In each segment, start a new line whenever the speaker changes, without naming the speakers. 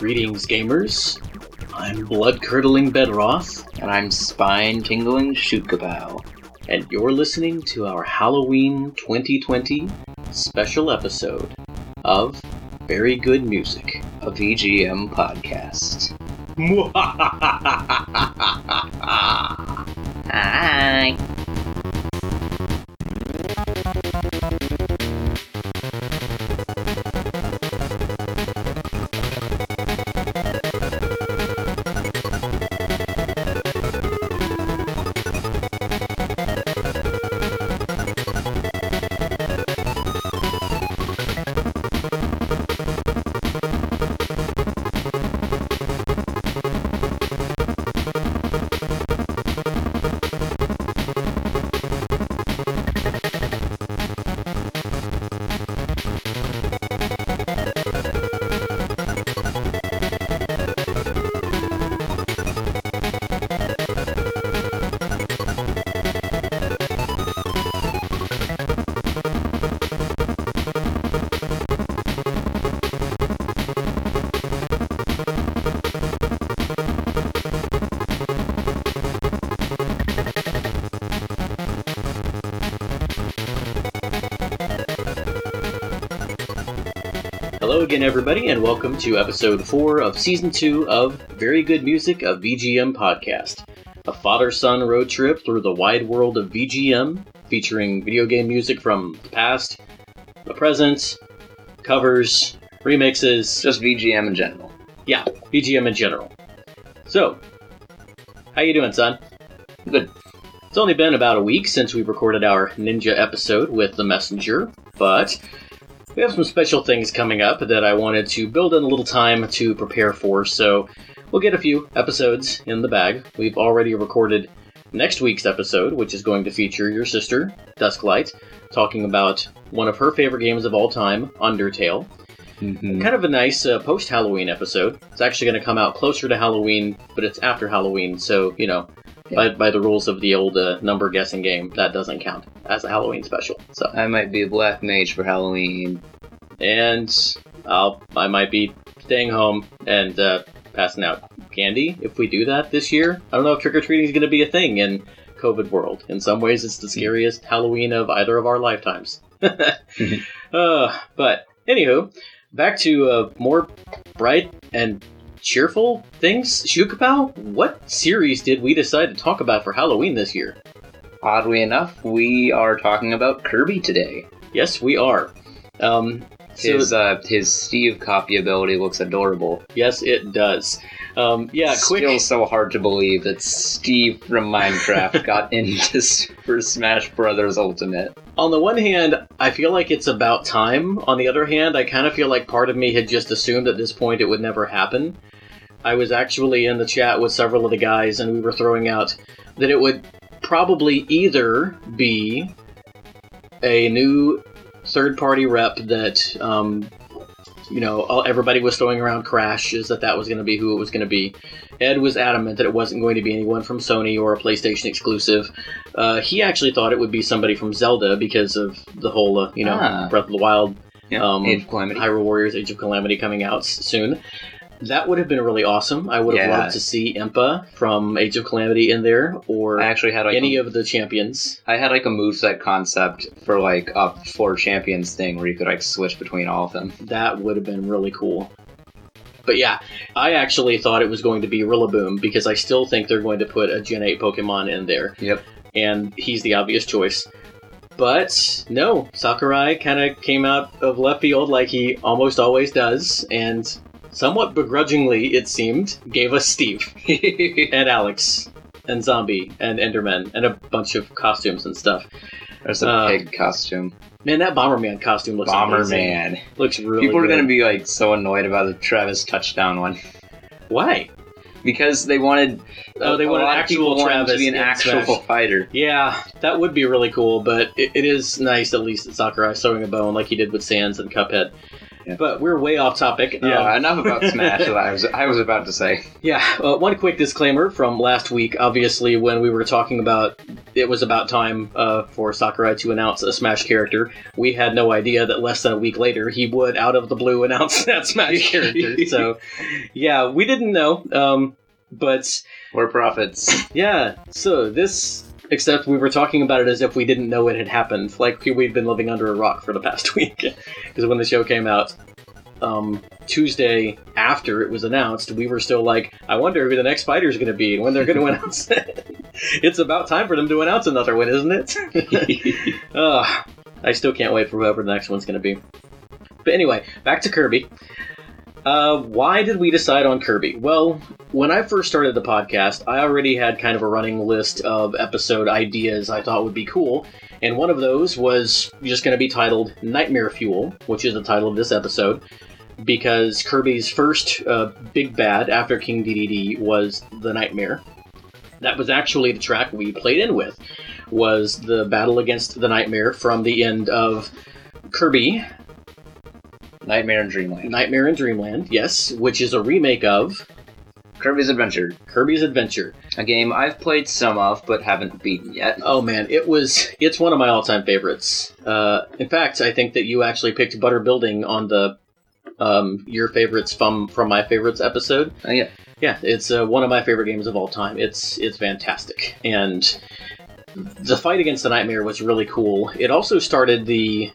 Greetings, gamers. I'm blood curdling Bedroth,
And I'm spine tingling Shukapow.
and you're listening to our Halloween 2020 special episode of Very Good Music.
A VGM podcast. Hi.
Ah. Again, everybody, and welcome to episode 4 of season 2 of Very Good Music, a VGM podcast. A father son road trip through the wide world of VGM, featuring video game music from the past, the present, covers, remixes,
Just VGM in general.
yeah, VGM in general. So, how you doing, son?
Good.
It's only been about a week since we recorded our Ninja episode with the Messenger, but we have some special things coming up that I wanted to build in a little time to prepare for, so we'll get a few episodes in the bag. We've already recorded next week's episode, which is going to feature your sister, Dusklight, talking about one of her favorite games of all time, Undertale.
Mm-hmm.
Kind of a nice uh, post Halloween episode. It's actually going to come out closer to Halloween, but it's after Halloween, so, you know, by, by the rules of the old uh, number guessing game, that doesn't count as a Halloween special. So,
I might be a black mage for Halloween.
and I'll I might be staying home and uh, passing out candy if we do that this year. I don't know if trick or treating is going to be a thing in COVID world. In some ways, it's the scariest Halloween of either of our lifetimes. uh, but anywho, back to uh, more bright and cheerful things. Shukapow, what series did we decide to talk about for Halloween this year?
Oddly enough, we are talking about Kirby today.
Yes, we are. Um, so-
His uh, his Steve copy ability looks adorable.
yes, it does. Um, yeah, quick.
Still so hard to believe that Steve from Minecraft got into Super Smash Brothers Ultimate.
On the one hand, I feel like it's about time. On the other hand, I kind of feel like part of me had just assumed at this point it would never happen. I was actually in the chat with several of the guys, and we were throwing out that it would probably either be a new third party rep that, um, you know, everybody was throwing around Crash, is that that was going to be who it was going to be. Ed was adamant that it wasn't going to be anyone from Sony or a PlayStation exclusive. Uh, he actually thought it would be somebody from Zelda because of the whole, uh, you know,
Ah.
Breath of the Wild,
Yeah,
Um,
Age of Calamity.
Hyrule Warriors Age of Calamity coming out soon. That would have been really awesome. I would have
Yeah.
loved to see Impa from Age of Calamity in there, or
I actually had like
any
a,
of the champions.
I had like a moveset concept for like a four champions thing where you could like switch between all of them.
That would have been really cool. But yeah, I actually thought it was going to be Rillaboom because I still think they're going to put a Gen 8 Pokemon in there.
Yep.
and he's the obvious choice. But no, Sakurai kind of came out of left field like he almost always does, and somewhat begrudgingly, it seemed, gave us Steve and Alex and Zombie and Enderman and a bunch of costumes and stuff.
There's a
Uh,
pig costume.
Man, that Bomberman costume looks amazing.
Bomberman.
Looks really.
People are
good.
gonna be like so annoyed about the Travis touchdown one
why?
because they wanted.
Oh, they
a
want
lot
actual
wanted
Travis
to be an actual
Smash.
fighter.
Yeah, that would be really cool, but it, it is nice at least that Sakurai throwing a bone like he did with Sans and Cuphead. But we're way off topic.
Yeah,
Um,
enough about Smash. that I was I was about to say.
Yeah, uh, one quick disclaimer from last week. Obviously, when we were talking about it was about time uh, for Sakurai to announce a Smash character, we had no idea that less than a week later he would, out of the blue, announce that Smash character. so, yeah, we didn't know. Um, but
We're prophets.
yeah, so this. Except we were talking about it as if we didn't know it had happened, like we'd been living under a rock for the past week. Because when the show came out, um, Tuesday after it was announced, we were still like, I wonder who the next fighter is going to be and when they're going to announce it. it's about time for them to announce another one, isn't it? Ugh, I still can't wait for whoever the next one's going to be. But anyway, back to Kirby. Uh, why did we decide on Kirby? Well, when I first started the podcast, I already had kind of a running list of episode ideas I thought would be cool, and one of those was just going to be titled Nightmare Fuel, which is the title of this episode, because Kirby's first uh, big bad after King Dedede was the Nightmare. That was actually the track we played in with, was the battle against the Nightmare from the end of Kirby
Nightmare in Dreamland.
Nightmare in Dreamland, yes, which is a remake of
Kirby's Adventure,
Kirby's Adventure.
a game I've played some of but haven't beaten yet.
Oh man, it was it's one of my all-time favorites. Uh, in fact, I think that you actually picked Butter Building on the um, your favorites from from my favorites episode.
Uh, yeah,
Yeah, it's uh, one of my favorite games of all time. It's it's fantastic, and the fight against the Nightmare was really cool. It also started the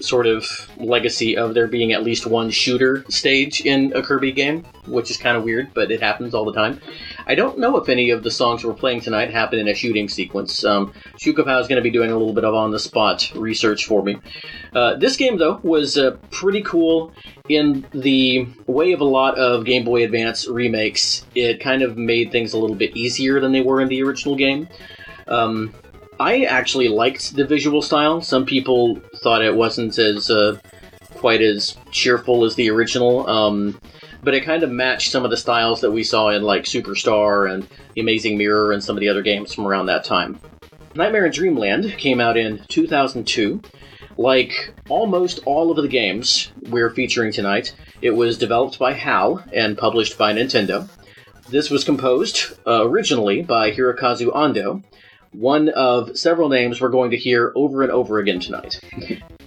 sort of legacy of there being at least one shooter stage in a Kirby game, which is kind of weird, but it happens all the time. I don't know if any of the songs we're playing tonight happen in a shooting sequence. Um, Shukapow is going to be doing a little bit of on the spot research for me. Uh, this game, though, was uh, pretty cool in the way of a lot of Game Boy Advance remakes. It kind of made things a little bit easier than they were in the original game. Um, I actually liked the visual style. Some people thought it wasn't as uh, quite as cheerful as the original, um, but it kind of matched some of the styles that we saw in like Superstar and The Amazing Mirror and some of the other games from around that time. Nightmare in Dreamland came out in 2002. Like almost all of the games we're featuring tonight, it was developed by HAL and published by Nintendo. This was composed uh, originally by Hirokazu Ando, one of several names we're going to hear over and over again tonight.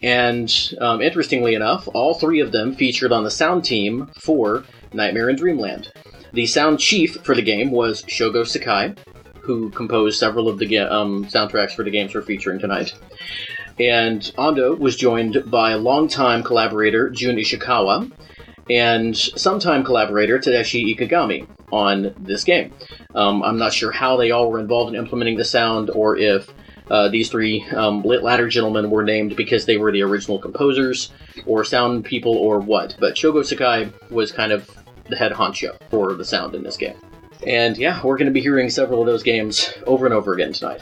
and um, interestingly enough, all three of them featured on the sound team for Nightmare in Dreamland. The sound chief for the game was Shogo Sakai, who composed several of the ga- um, soundtracks for the games we're featuring tonight. And Ando was joined by longtime collaborator Jun Ishikawa and sometime collaborator Tadashi Ikegami on this game. Um, I'm not sure how they all were involved in implementing the sound or if uh, these three um, latter gentlemen were named because they were the original composers or sound people or what. But Shogo Sakai was kind of the head honcho for the sound in this game. And yeah, we're going to be hearing several of those games over and over again tonight.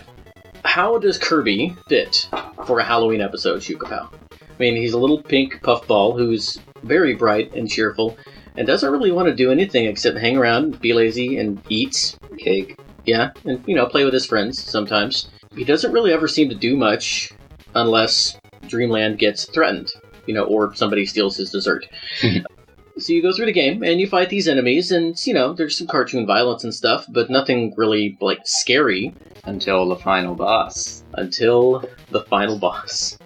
How does Kirby fit for a Halloween episode, Shukapow? I mean, he's a little pink puffball who's very bright and cheerful and doesn't really want to do anything except hang around, be lazy, and eat.
cake.
Yeah, and, you know, play with his friends sometimes. He doesn't really ever seem to do much unless Dreamland gets threatened, you know, or somebody steals his dessert. so you go through the game and you fight these enemies, and, you know, there's some cartoon violence and stuff, but nothing really, like, scary
Until the final boss.
until the final boss.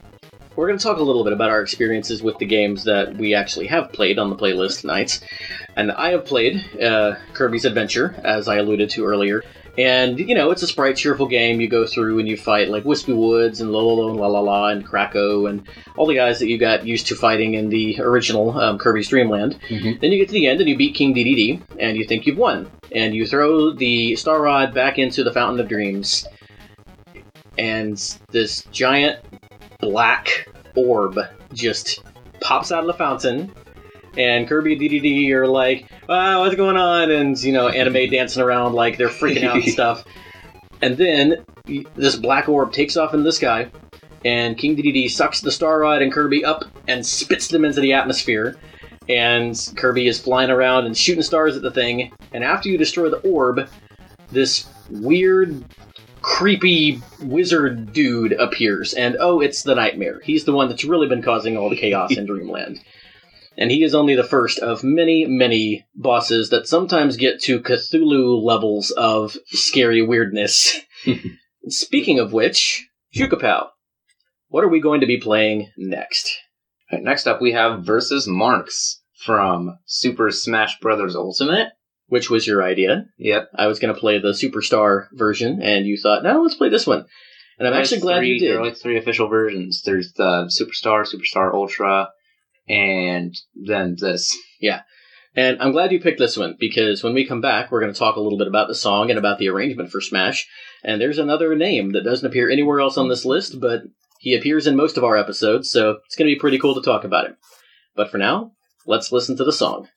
We're going to talk a little bit about our experiences with the games that we actually have played on the playlist tonight. And I have played uh, Kirby's Adventure, as I alluded to earlier. And, you know, it's a sprite, cheerful game. You go through and you fight like Wispy Woods and Lolo and La La La and Kracko and all the guys that you got used to fighting in the original um, Kirby's Dreamland.
Mhm.
Then you get to the end and you beat King Dedede and you think you've won. And you throw the Star Rod back into the Fountain of Dreams. And this giant black orb just pops out of the fountain. And Kirby and Dedede are like, wow, what's going on? And, you know, anime dancing around like they're freaking out and stuff. And then this black orb takes off in the sky, and King Dedede sucks the Star Rod and Kirby up and spits them into the atmosphere. And Kirby is flying around and shooting stars at the thing. And after you destroy the orb, this weird, creepy wizard dude appears. And oh, it's the Nightmare. He's the one that's really been causing all the chaos in Dreamland. And he is only the first of many, many bosses that sometimes get to Cthulhu levels of scary weirdness. Speaking of which, Shukapow, what are we going to be playing next?
Right, next up, we have Versus Marx from Super Smash Bros. Ultimate.
Which was your idea?
Yep.
I was going to play the Superstar version, and you thought, no, let's play this one. And I'm actually glad
three,
you did.
There are like three official versions. There's the Superstar, Superstar Ultra, and then this. Yeah.
And I'm glad you picked this one because when we come back, we're going to talk a little bit about the song and about the arrangement for Smash. And there's another name that doesn't appear anywhere else on this list, but he appears in most of our episodes, so it's going to be pretty cool to talk about him. But for now, let's listen to the song.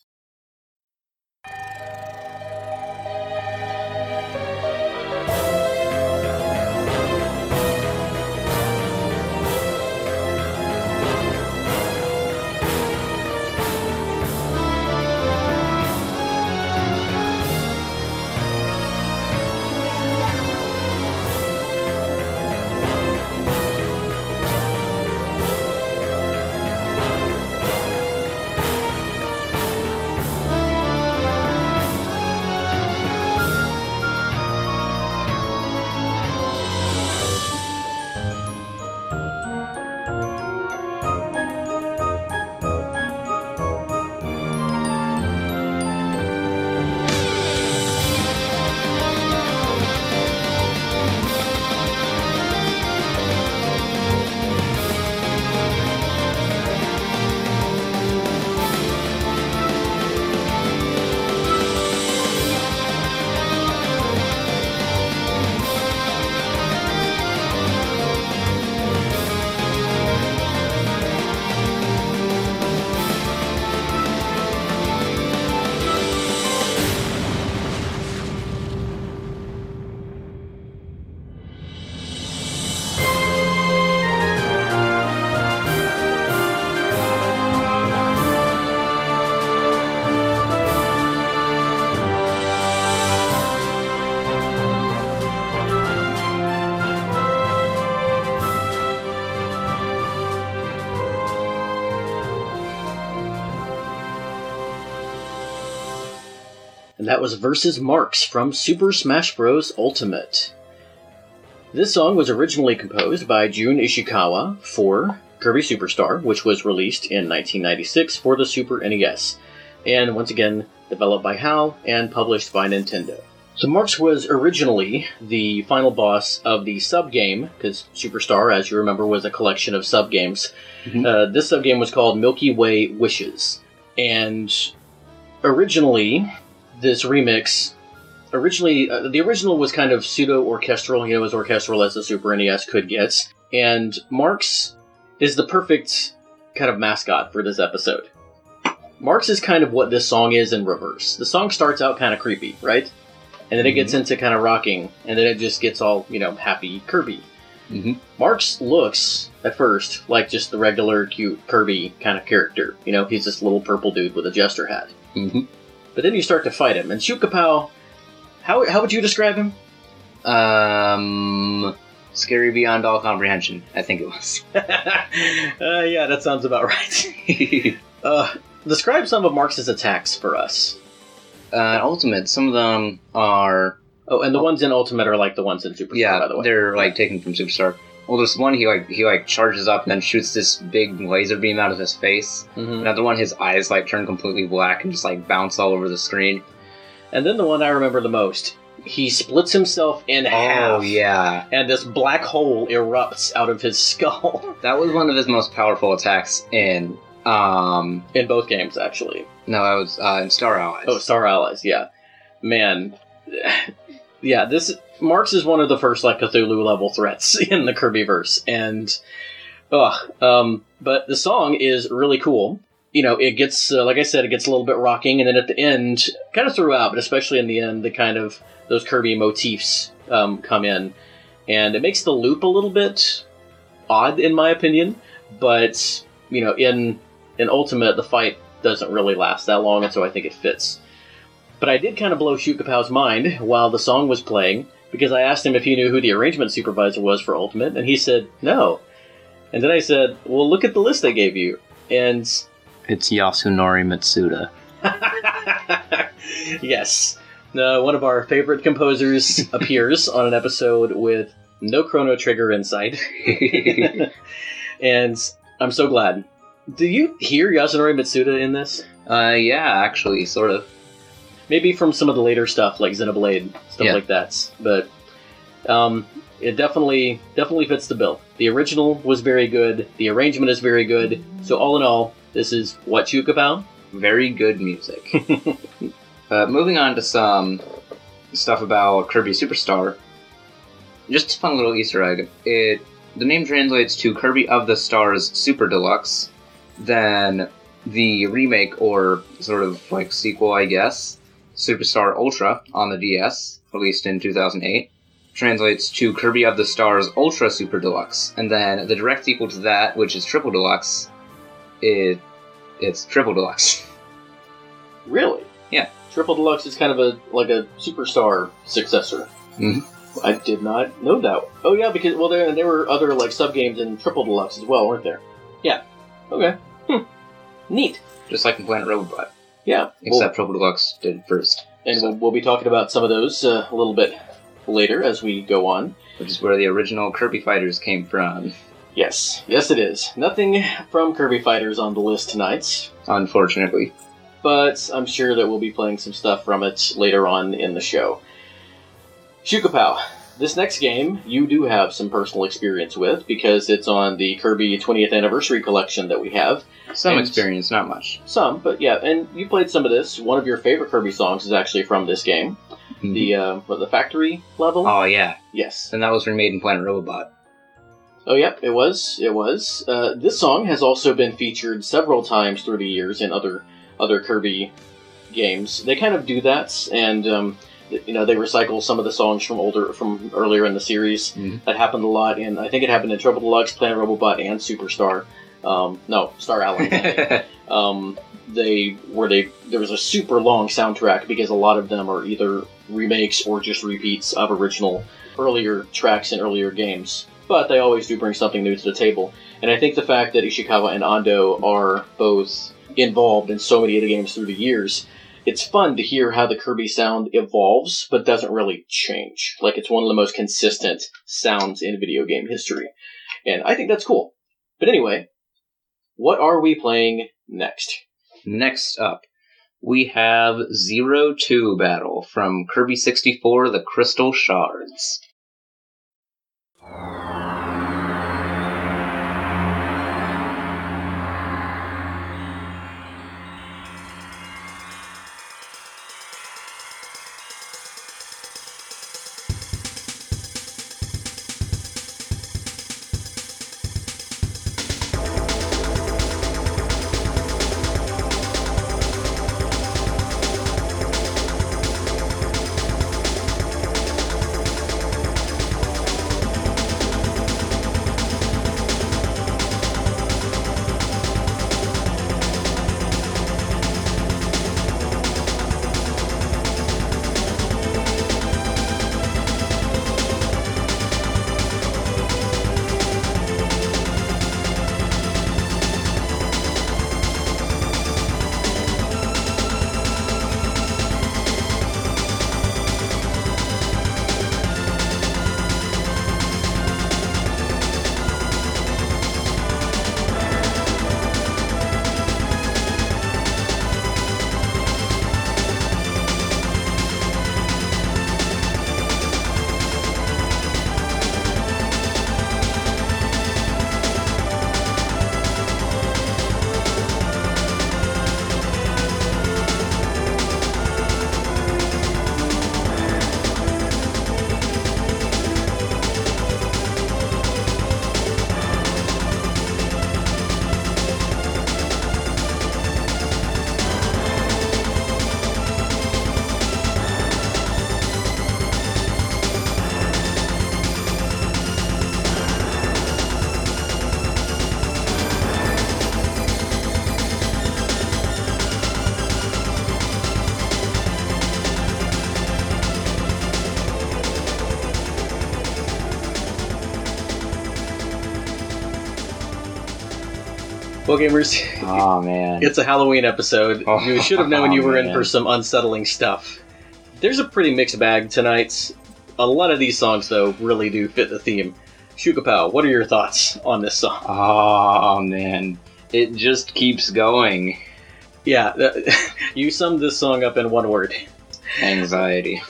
And that was Versus Marx from Super Smash Bros. Ultimate. This song was originally composed by Jun Ishikawa for Kirby Superstar, which was released in 1996 for the Super NES, and once again developed by HAL and published by Nintendo. So Marx was originally the final boss of the sub-game, because Superstar, as you remember, was a collection of sub-games.
Mhm.
Uh, this sub-game was called Milky Way Wishes. And originally, this remix originally uh, the original was kind of pseudo orchestral you know as orchestral as the super nes could get. And Marx is the perfect kind of mascot for this episode. Marx is kind of what this song is in reverse. The song starts out kind of creepy right? And then it gets into kind of rocking and then it just gets all you know happy kirby
Mhm.
Marx looks at first like just the regular cute kirby kind of character. You know he's this little purple dude with a jester hat.
Mm-hmm.
But then you start to fight him, and Shukapow, how how would you describe him?
Um, scary beyond all comprehension. I think it was.
uh, yeah, that sounds about right. uh, describe some of Marx's attacks for us.
uh, Ultimate. Some of them are
Oh, and the ones in Ultimate are like the ones in Superstar,
yeah,
by the way.
they're like taken from Superstar. Well, there's one he like he like charges up and then shoots this big laser beam out of his face.
Mhm.
Another one, his eyes like turn completely black and just like bounce all over the screen.
And then the one I remember the most, he splits himself in half.
Oh yeah,
And this black hole erupts out of his skull
that was one of his most powerful attacks in um
in both games, actually.
no, that was uh, in Star Allies.
Oh, Star Allies, yeah. Man, yeah, this Marx is one of the first like Cthulhu level threats in the Kirby verse, and ugh, um, but the song is really cool. You know, it gets uh, like I said, it gets a little bit rocking, and then at the end, kind of throughout, but especially in the end, the kind of those Kirby motifs um, come in, and it makes the loop a little bit odd, in my opinion. But you know, in in Ultimate, the fight doesn't really last that long, and so I think it fits. But I did kind of blow Shukapow's mind while the song was playing because I asked him if he knew who the arrangement supervisor was for Ultimate, and he said no. And then I said, "Well, look at the list I gave you." And
It's Yasunori Mitsuda.
yes. Uh, one of our favorite composers appears on an episode with no Chrono Trigger insight. and I'm so glad. Do you hear Yasunori Mitsuda in this?
uh, yeah, actually, sort of.
Maybe from some of the later stuff like Xenoblade, stuff
Yeah.
like that. But um, it definitely definitely fits the bill. The original was very good. The arrangement is very good. So all in all, this is what you about.
Very good music. uh, moving on to some stuff about Kirby Superstar. Just a fun little Easter egg. It the name translates to Kirby of the Stars Super Deluxe. Then the remake or sort of like sequel, I guess, Superstar Ultra on the DS, released in 2008, translates to Kirby of the Stars Ultra Super Deluxe. And then the direct sequel to that, which is Triple Deluxe, it it's Triple Deluxe.
Really?
Yeah.
Triple Deluxe is kind of a like a superstar successor.
Mhm.
I did not know that. Oh yeah, because well there there were other like sub games in Triple Deluxe as well, weren't there? Yeah. Okay. Hmm. Neat.
Just like in Planet Robobot.
Yeah.
Except Triple Deluxe did first,
Well, and we'll, we'll be talking about some of those uh, a little bit later as we go on.
which is where the original Kirby fighters came from.
Yes. Yes, it is. Nothing from Kirby Fighters on the list tonight,
Unfortunately.
but I'm sure that we'll be playing some stuff from it later on in the show. Shukapow. This next game you do have some personal experience with because it's on the Kirby 20th Anniversary Collection that we have.
Some
And-
experience, not much.
Some, but yeah, and you played some of this. One of your favorite Kirby songs is actually from this game.
Mhm.
The uh, what, the factory level.
oh yeah,
Yes.
and that was remade in Planet Robobot.
Oh, yep, it was. It was. Uh, this song has also been featured several times through the years in other other Kirby games. They kind of do that, and um, you know they recycle some of the songs from older from earlier in the series.
Mhm.
That happened a lot, and I think it happened in Triple Deluxe, Planet Robobot, and Superstar. Um, no, Star Allies. um, they where they there was a super long soundtrack because a lot of them are either remakes or just repeats of original earlier tracks in earlier games. But they always do bring something new to the table, and I think the fact that Ishikawa and Ando are both involved in so many of the games through the years, it's fun to hear how the Kirby sound evolves, but doesn't really change. Like it's one of the most consistent sounds in video game history, and I think that's cool. But anyway, what are we playing next?
Next up, we have Zero Two Battle from Kirby 64: The Crystal Shards.
Well, gamers,
Oh man.
it's a Halloween episode.
Oh,
you should have known you were in for some unsettling stuff. There's a pretty mixed bag tonight. A lot of these songs, though, really do fit the theme. Shukapow, what are your thoughts on this song?
Oh man. It just keeps going.
Yeah, you summed this song up in one word.
Anxiety.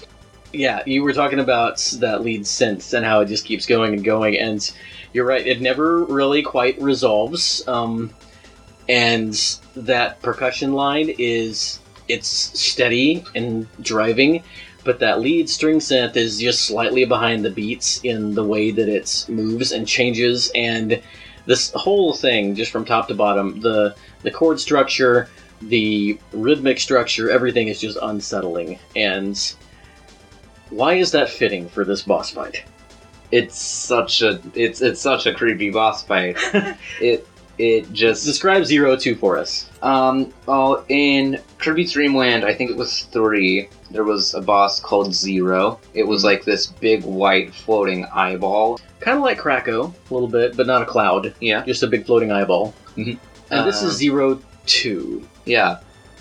Yeah, you were talking about that lead synth and how it just keeps going and going, and you're right, it never really quite resolves. Um, and that percussion line is it's steady and driving, but that lead string synth is just slightly behind the beats in the way that it moves and changes, and this whole thing, just from top to bottom, the the chord structure, the rhythmic structure, everything is just unsettling. And why is that fitting for this boss fight?
It's such a it's it's such a creepy boss fight. it it just
Describe Zero Two for us.
um well in Kirby Dreamland I think it was three there was a boss called Zero. It was like this big white floating eyeball.
Kind of like Kracko, a little bit, but not a cloud.
Yeah.
Just a big floating eyeball.
Mhm.
And this
Um,
is Zero Two.
Yeah.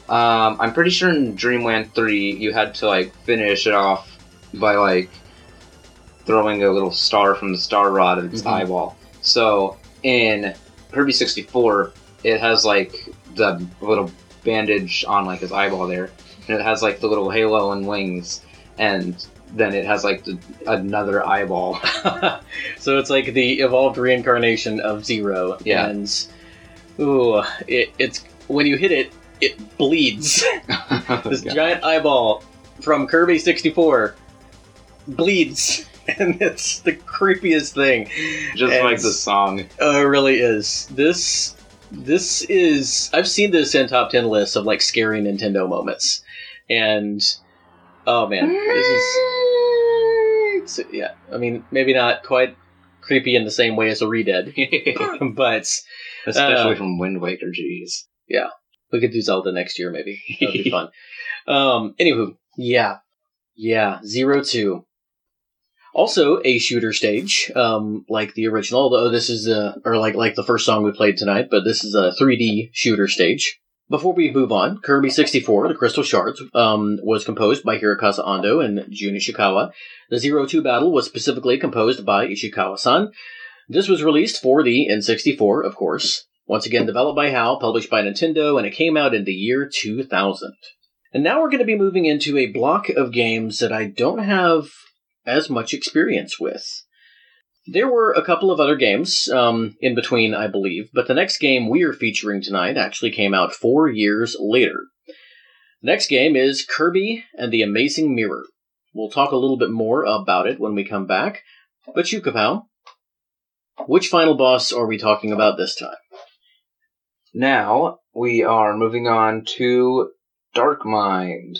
Um, I'm pretty sure in Dreamland 3 you had to like finish it off by like throwing a little star from the star rod at its
Mhm.
eyeball. So in Kirby 64, it has like the little bandage on like his eyeball there, and it has like the little halo and wings, and then it has like the, another eyeball.
so it's like the evolved reincarnation of Zero.
Yeah.
And ooh, it, it's when you hit it, it bleeds. this giant eyeball from Kirby 64 bleeds. And it's the creepiest thing.
Just
And-
like the song.
Oh, it really is. This this is I've seen this in top ten lists of like scary Nintendo moments. And oh man, this is yeah, I mean maybe not quite creepy in the same way as a Redead, but
Especially
Uh,
from Wind Waker, jeez.
Yeah, we could do Zelda next year maybe. That'd be fun. Um anywho, yeah. Yeah, Zero Two. Also a shooter stage, um, like the original, although this is a or like like the first song we played tonight, but this is a 3D shooter stage. Before we move on, Kirby 64, The Crystal Shards, um, was composed by Hirokazu Ando and Jun Ishikawa. The Zero Two battle was specifically composed by Ishikawa-san. This was released for the N64, of course. Once again, developed by HAL, published by Nintendo, and it came out in the year 2000. And now we're going to be moving into a block of games that I don't have as much experience with. There were a couple of other games um, in between, I believe, but the next game we are featuring tonight actually came out four years later. The next game is Kirby and the Amazing Mirror. We'll talk a little bit more about it when we come back. But Shukapow, which final boss are we talking about this time?
Now we are moving on to Dark Mind.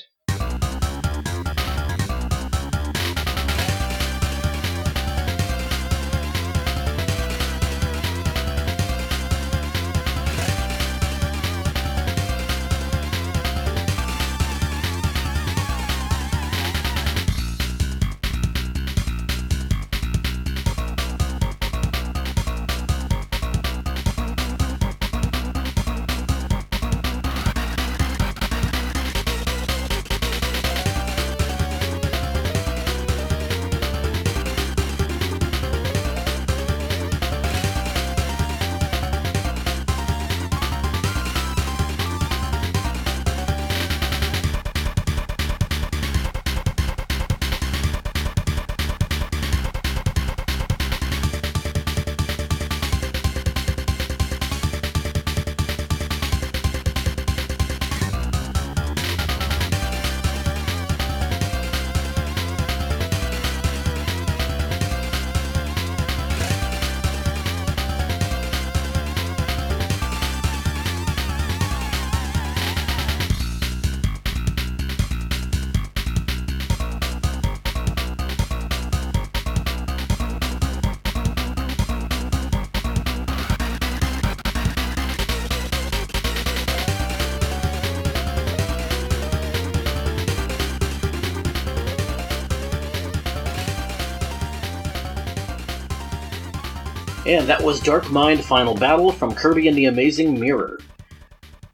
And that was Dark Mind Final Battle from Kirby and the Amazing Mirror.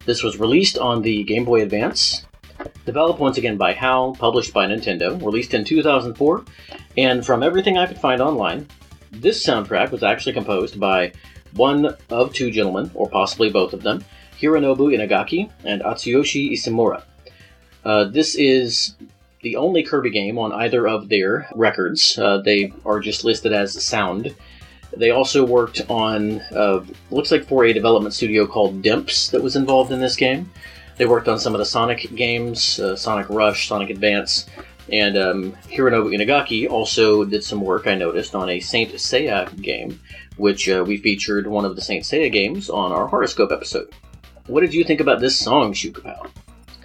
This was released on the Game Boy Advance, developed once again by HAL, published by Nintendo, released in 2004, and from everything I could find online, this soundtrack was actually composed by one of two gentlemen, or possibly both of them, Hironobu Inagaki and Atsuyoshi Ishimura. Uh, this is the only Kirby game on either of their records. Uh, they are just listed as sound. They also worked on, uh, looks like for a development studio called Dimps that was involved in this game. They worked on some of the Sonic games, uh, Sonic Rush, Sonic Advance, and um, Hironobu Inagaki also did some work, I noticed, on a Saint Seiya game, which uh, we featured one of the Saint Seiya games on our horoscope episode. What did you think about this song, Shukapow?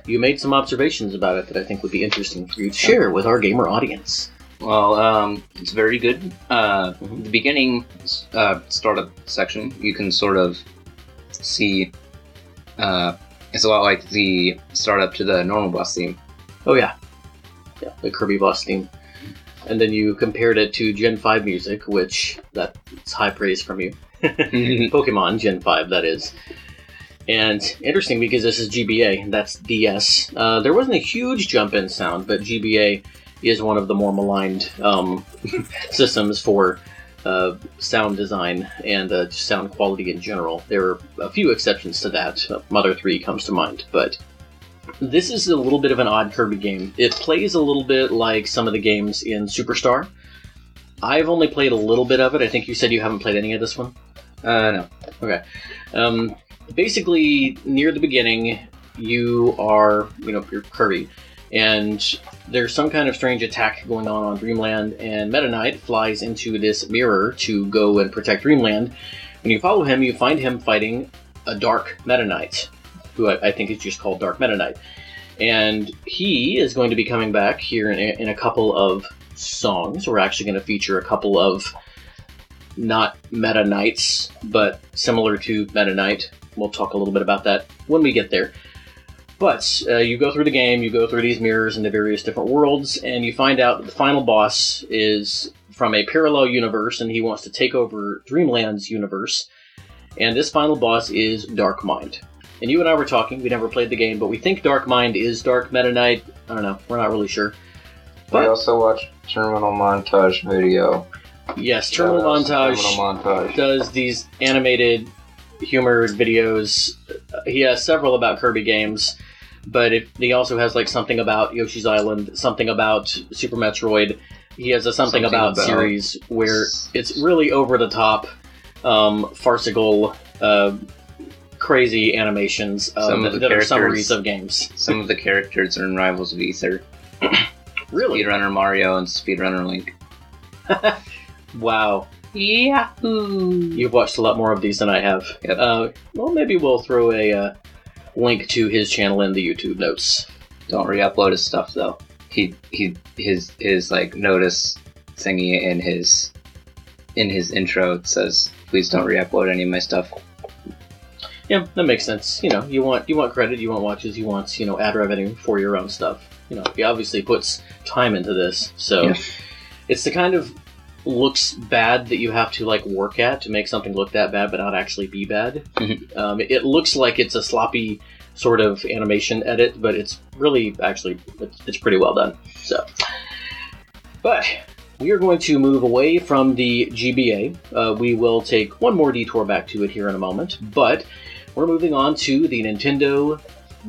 You made some observations about it that I think would be interesting for you to share with our gamer audience.
Well, um, it's very good. Uh,
Mhm.
The beginning uh, startup section, you can sort of see. Uh, it's a lot like the startup to the normal boss theme.
Oh yeah, yeah, the Kirby boss theme. And then you compared it to Gen 5 music, which that's high praise from you. Pokemon Gen 5, that is. And interesting because this is GBA, that's DS. Uh, there wasn't a huge jump in sound, but GBA is one of the more maligned um, systems for uh, sound design and uh, sound quality in general. There are a few exceptions to that. Mother 3 comes to mind, but this is a little bit of an odd Kirby game. It plays a little bit like some of the games in Superstar. I've only played a little bit of it. I think you said you haven't played any of this one.
uh, no. Okay.
Um, basically, near the beginning, you are, you know, you're Kirby, and there's some kind of strange attack going on on Dreamland, and Meta Knight flies into this mirror to go and protect Dreamland. When you follow him, you find him fighting a Dark Meta Knight, who I, I think is just called Dark Meta Knight. And he is going to be coming back here in in a couple of songs. We're actually going to feature a couple of not Meta Knights, but similar to Meta Knight. We'll talk a little bit about that when we get there. But uh, you go through the game, you go through these mirrors into various different worlds, and you find out that the final boss is from a parallel universe, and he wants to take over Dreamland's universe. And this final boss is Dark Mind. And you and I were talking, we never played the game, but we think Dark Mind is Dark Meta Knight. I don't know, we're not really sure.
We also watched Terminal Montage video.
yes, Terminal Montage.
Terminal Montage.
does these animated humor videos. He has several about Kirby games, but it, he also has like something about Yoshi's Island, something about Super Metroid. He has a something,
Something
about,
about-
series where it's really over the top, um, farcical, uh, crazy animations of,
Some of the
that are
characters-
summaries of games.
Some of the characters are in Rivals of Aether.
Really?
Speedrunner Mario and Speedrunner Link.
Wow.
Yahoo!
You've watched a lot more of these than I have.
Yep.
Uh, well, maybe we'll throw a uh, link to his channel in the YouTube notes.
Don't re-upload his stuff though. He he his his like notice thingy in his in his intro it says please don't re-upload any of my stuff.
Yeah, that makes sense. You know, you want you want credit, you want watches, you want you know ad revenue for your own stuff. You know, he obviously puts time into this, so
Yeah.
it's the kind of looks bad that you have to like work at to make something look that bad, but not actually be bad.
Mhm.
Um, it looks like it's a sloppy sort of animation edit, but it's really actually it's, it's pretty well done. So, but we are going to move away from the GBA. Uh, we will take one more detour back to it here in a moment, but we're moving on to the Nintendo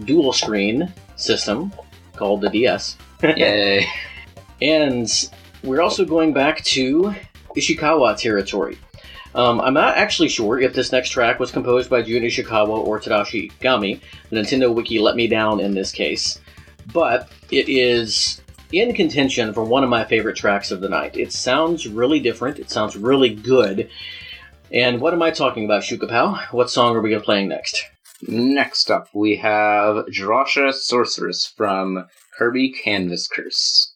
dual screen system called the DS.
Yay!
And we're also going back to Ishikawa territory. Um, I'm not actually sure if this next track was composed by Jun Ishikawa or Tadashi Ikegami. The Nintendo Wiki let me down in this case. But it is in contention for one of my favorite tracks of the night. It sounds really different, it sounds really good. And what am I talking about, Shukapow? What song are we playing next?
Next up we have Drawcia Sorceress from Kirby Canvas Curse.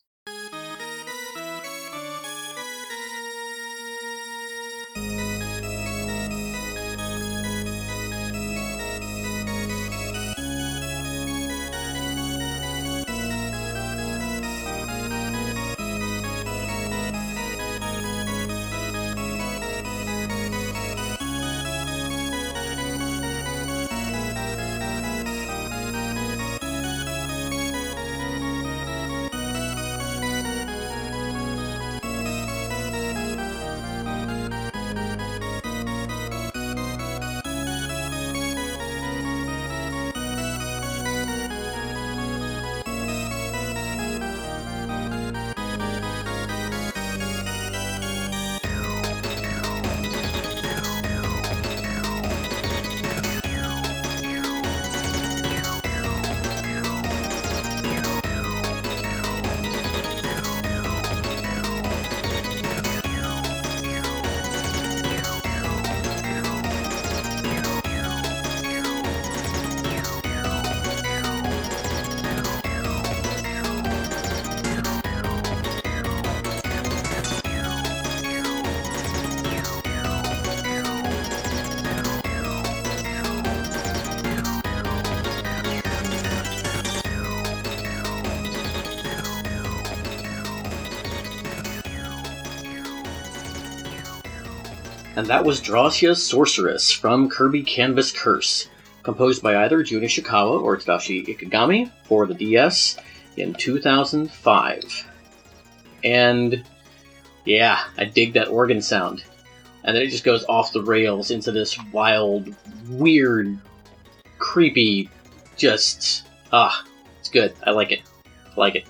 And that was Drawcia's Sorceress from Kirby Canvas Curse, composed by either Jun Ishikawa or Tadashi Ikegami for the DS in 2005. And yeah, I dig that organ sound. And then it just goes off the rails into this wild, weird, creepy, just ah, it's good. I like it. I like it.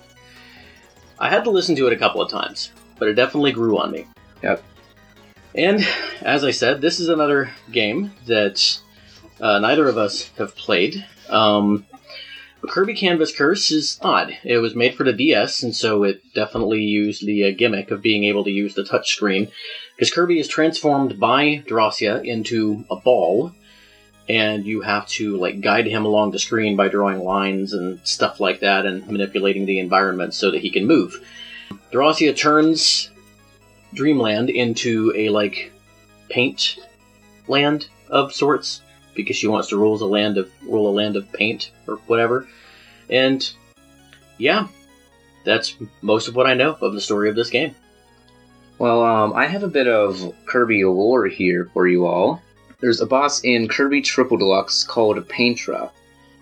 I had to listen to it a couple of times, but it definitely grew on me.
Yep.
And as I said, this is another game that uh, neither of us have played. Um, Kirby Canvas Curse is odd. It was made for the DS, and so it definitely used the uh, gimmick of being able to use the touchscreen. Because Kirby is transformed by Drawcia into a ball, and you have to like guide him along the screen by drawing lines and stuff like that, and manipulating the environment so that he can move. Drawcia turns Dreamland into a like paint land of sorts because she wants to rule a land of rule a land of paint or whatever. And yeah, that's most of what I know of the story of this game.
Well, um, I have a bit of Kirby lore here for you all. There's a boss in Kirby Triple Deluxe called Paintra.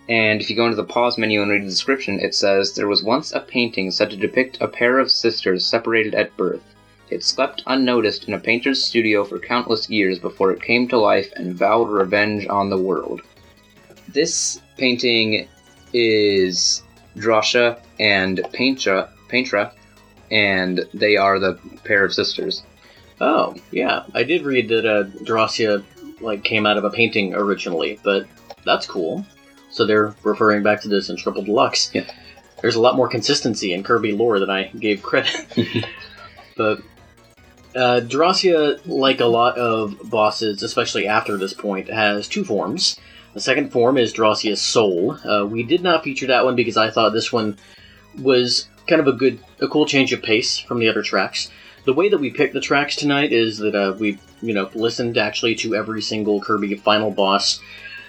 And if you go into the pause menu and read the description, it says there was once a painting said to depict a pair of sisters separated at birth. It slept unnoticed in a painter's studio for countless years before it came to life and vowed revenge on the world. This painting is Drawcia and Paintra, Paintra, and they are the pair of sisters.
Oh, yeah. I did read that uh, Drawcia like came out of a painting originally, but that's cool. So they're referring back to this in Triple Deluxe.
Yeah.
There's a lot more consistency in Kirby lore than I gave credit. but uh, like a lot of bosses, especially after this point, has two forms. The second form is Drawcia's Soul. Uh, we did not feature that one because I thought this one was kind of a good, a cool change of pace from the other tracks. The way that we picked the tracks tonight is that uh, we, you know, listened actually to every single Kirby final boss.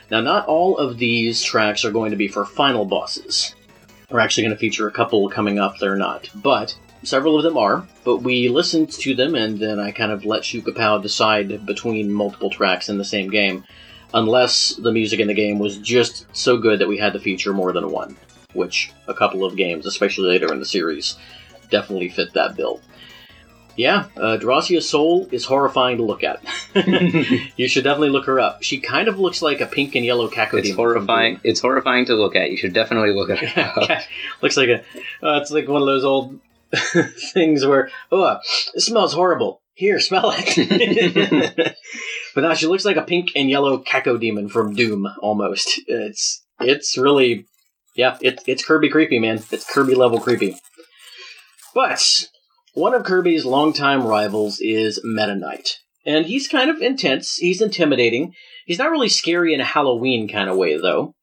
Now, not all of these tracks are going to be for final bosses. We're actually going to feature a couple coming up. They're not, but several of them are. But we listened to them, and then I kind of let Shukapow decide between multiple tracks in the same game, unless the music in the game was just so good that we had to feature more than one. Which a couple of games, especially later in the series, definitely fit that bill. Yeah, uh, soul is horrifying to look at. you should definitely look her up. She kind of looks like a pink and yellow Cacodemon.
It's horrifying. It's horrifying to look at. You should definitely look at up.
looks like a. Uh, it's like one of those old things where oh, it smells horrible. Here, smell it. but now she looks like a pink and yellow Cacodemon from Doom almost. It's it's really yeah, it, it's Kirby creepy, man. It's Kirby level creepy. But one of Kirby's longtime rivals is Meta Knight. And he's kind of intense, he's intimidating. He's not really scary in a Halloween kind of way, though.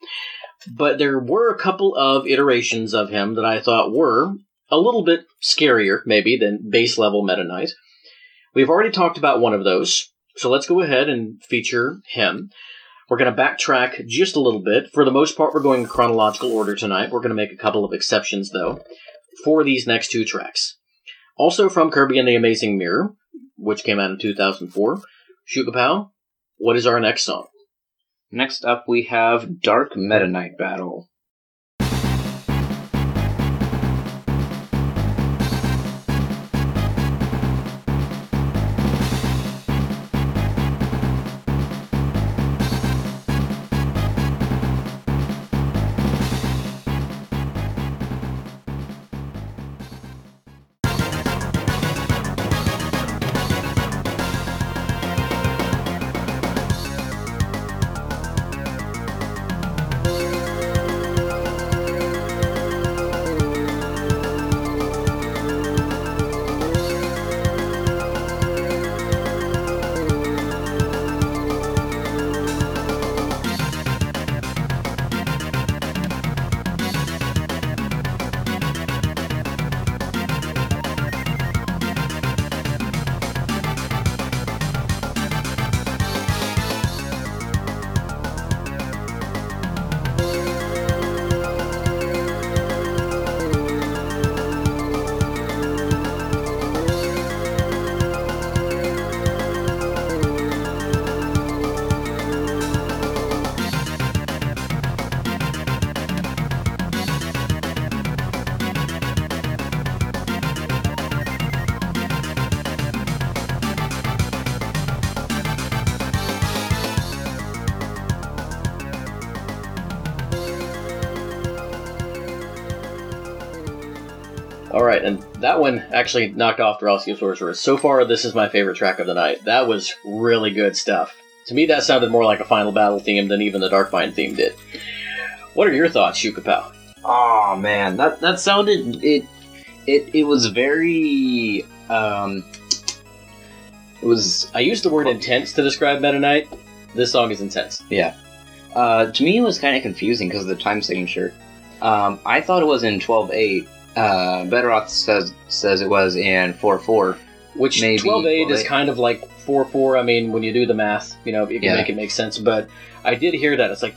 But there were a couple of iterations of him that I thought were a little bit scarier, maybe, than base level Meta Knight. We've already talked about one of those, so let's go ahead and feature him. We're going to backtrack just a little bit. For the most part, we're going in chronological order tonight. We're going to make a couple of exceptions, though, for these next two tracks. Also from Kirby and the Amazing Mirror, which came out in 2004. Shukapow, what is our next song?
Next up, we have Dark Meta Knight Battle.
That one actually knocked off Drawcia Sorceress. So far, this is my favorite track of the night. That was really good stuff. To me, that sounded more like a Final Battle theme than even the Dark Mind theme did. What are your thoughts, Shukapow?
Oh man, that that sounded it. It it was very. Um, it was
I used the word intense to describe Meta Knight. This song is intense.
yeah. Uh, to me, it was kind of confusing because of the time signature. Um, I thought it was in twelve eight. Uh, Betteroth says says it was in four four.
Which
Maybe,
12-8 is kind of like 4-4. I mean, when you do the math, you know, you can
Yeah.
make it make sense. But I did hear that. It's like.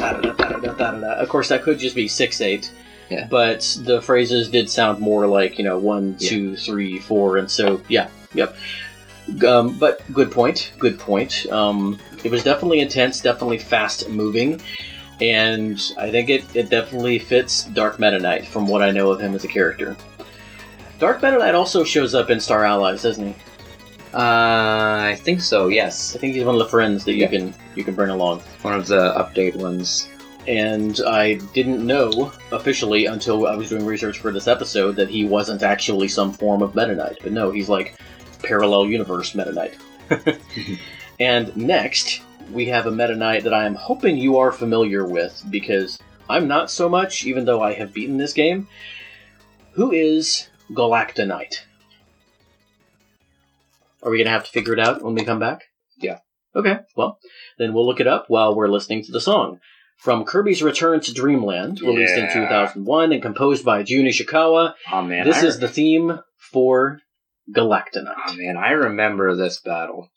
Of course, that could just be 6-8.
Yeah.
But the phrases did sound more like, you know, one,
Yeah.
two, three, four. And so, yeah, yep. Um, but good point. Good point. Um, it was definitely intense, definitely fast moving. And I think it, it definitely fits Dark Meta Knight from what I know of him as a character. Dark Meta Knight also shows up in Star Allies, doesn't he?
Uh, I think so. Yes,
I think he's one of the friends that you
Yeah.
can you can bring along.
one of the update ones.
And I didn't know officially until I was doing research for this episode that he wasn't actually some form of Meta Knight. But no, he's like parallel universe Meta Knight. and next, we have a Meta Knight that I am hoping you are familiar with because I'm not so much, even though I have beaten this game. Who is Galacta Knight? Are we going to have to figure it out when we come back?
Yeah.
Okay, well, then we'll look it up while we're listening to the song. From Kirby's Return to Dreamland, released in 2001 and composed by Jun Ishikawa,
Oh man,
this
I,
is the theme for Galacta Knight.
Oh man, I remember this battle.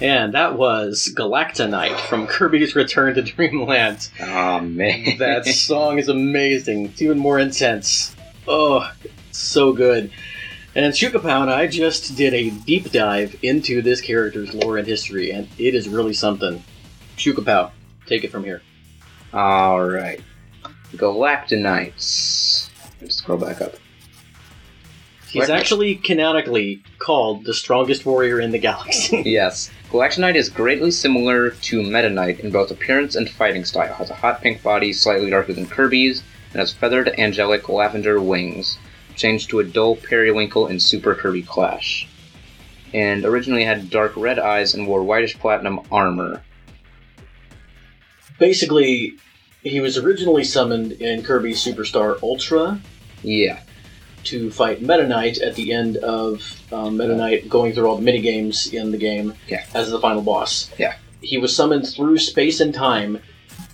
And that was Galacta Knight from Kirby's Return to Dreamland.
Oh man,
That song is amazing. It's even more intense. Oh, so good. And Shukapow and I just did a deep dive into this character's lore and history, and it is really something. Shukapow, take it from here.
All right, Galacta Knights. Let's scroll back up.
He's actually canonically called the strongest warrior in the galaxy.
Yes, Galacta Knight is greatly similar to Meta Knight in both appearance and fighting style. Has a hot pink body, slightly darker than Kirby's, and has feathered angelic lavender wings, changed to a dull periwinkle in Super Kirby Clash. And originally had dark red eyes and wore whitish platinum armor.
Basically, he was originally summoned in Kirby Superstar Ultra
Yeah,
to fight Meta Knight at the end of um, Meta Knight going through all the mini games in the game
Yeah.
as the final boss.
Yeah.
He was summoned through space and time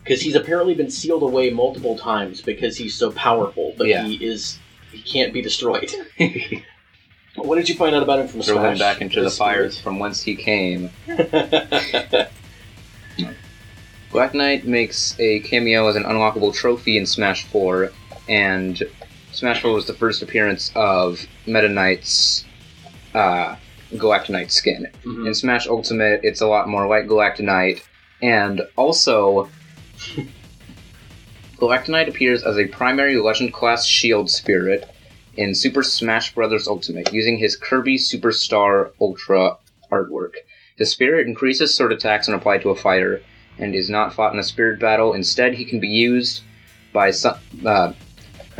because he's apparently been sealed away multiple times because he's so powerful, but
Yeah.
he is he can't be destroyed. what did you find out about him from
throw him
Smash?
back into the fires from whence he came. Black Knight makes a cameo as an unlockable trophy in Smash 4, and Smash Bros. was the first appearance of Meta Knight's uh, Galacta Knight skin.
Mhm.
In Smash Ultimate, it's a lot more like Galacta Knight, and also Galacta Knight appears as a primary Legend class Shield Spirit in Super Smash Bros. Ultimate, using his Kirby Superstar Ultra artwork. The spirit increases sword attacks when applied to a fighter, and is not fought in a spirit battle. Instead, he can be used by su- uh,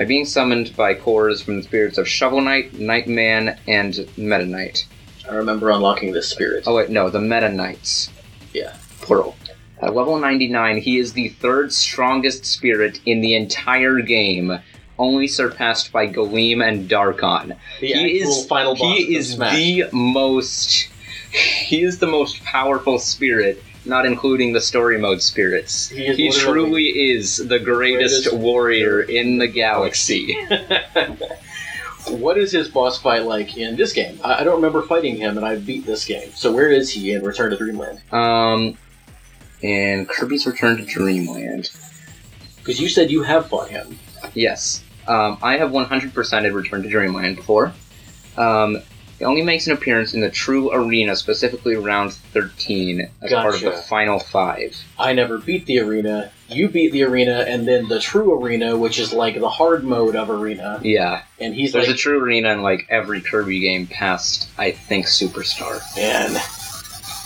by being summoned by cores from the spirits of Shovel Knight, Nightman, and Meta Knight.
I remember unlocking this spirit.
Oh wait, no, the Meta Knights.
Yeah.
Plural. At level 99, he is the third strongest spirit in the entire game, only surpassed by Galeem and Dharkon.
The
he is
final boss
he is
Smash.
the most he is the most powerful spirit, not including the story mode spirits.
He is
He truly is the greatest,
Greatest
warrior in the galaxy.
what is his boss fight like in this game? I, I don't remember fighting him, and I beat this game. So where is he in Return to Dreamland?
um, and Kirby's Return to Dreamland.
Because you said you have fought him.
Yes. Um, I have 100% in Return to Dreamland before. Um, it only makes an appearance in the True Arena, specifically round 13, as part of the final five.
I never beat the arena. You beat the arena, and then the true arena, which is like the hard mode of arena.
Yeah.
And he's
There's
like,
a True Arena in like every Kirby game past, I think, Superstar.
man.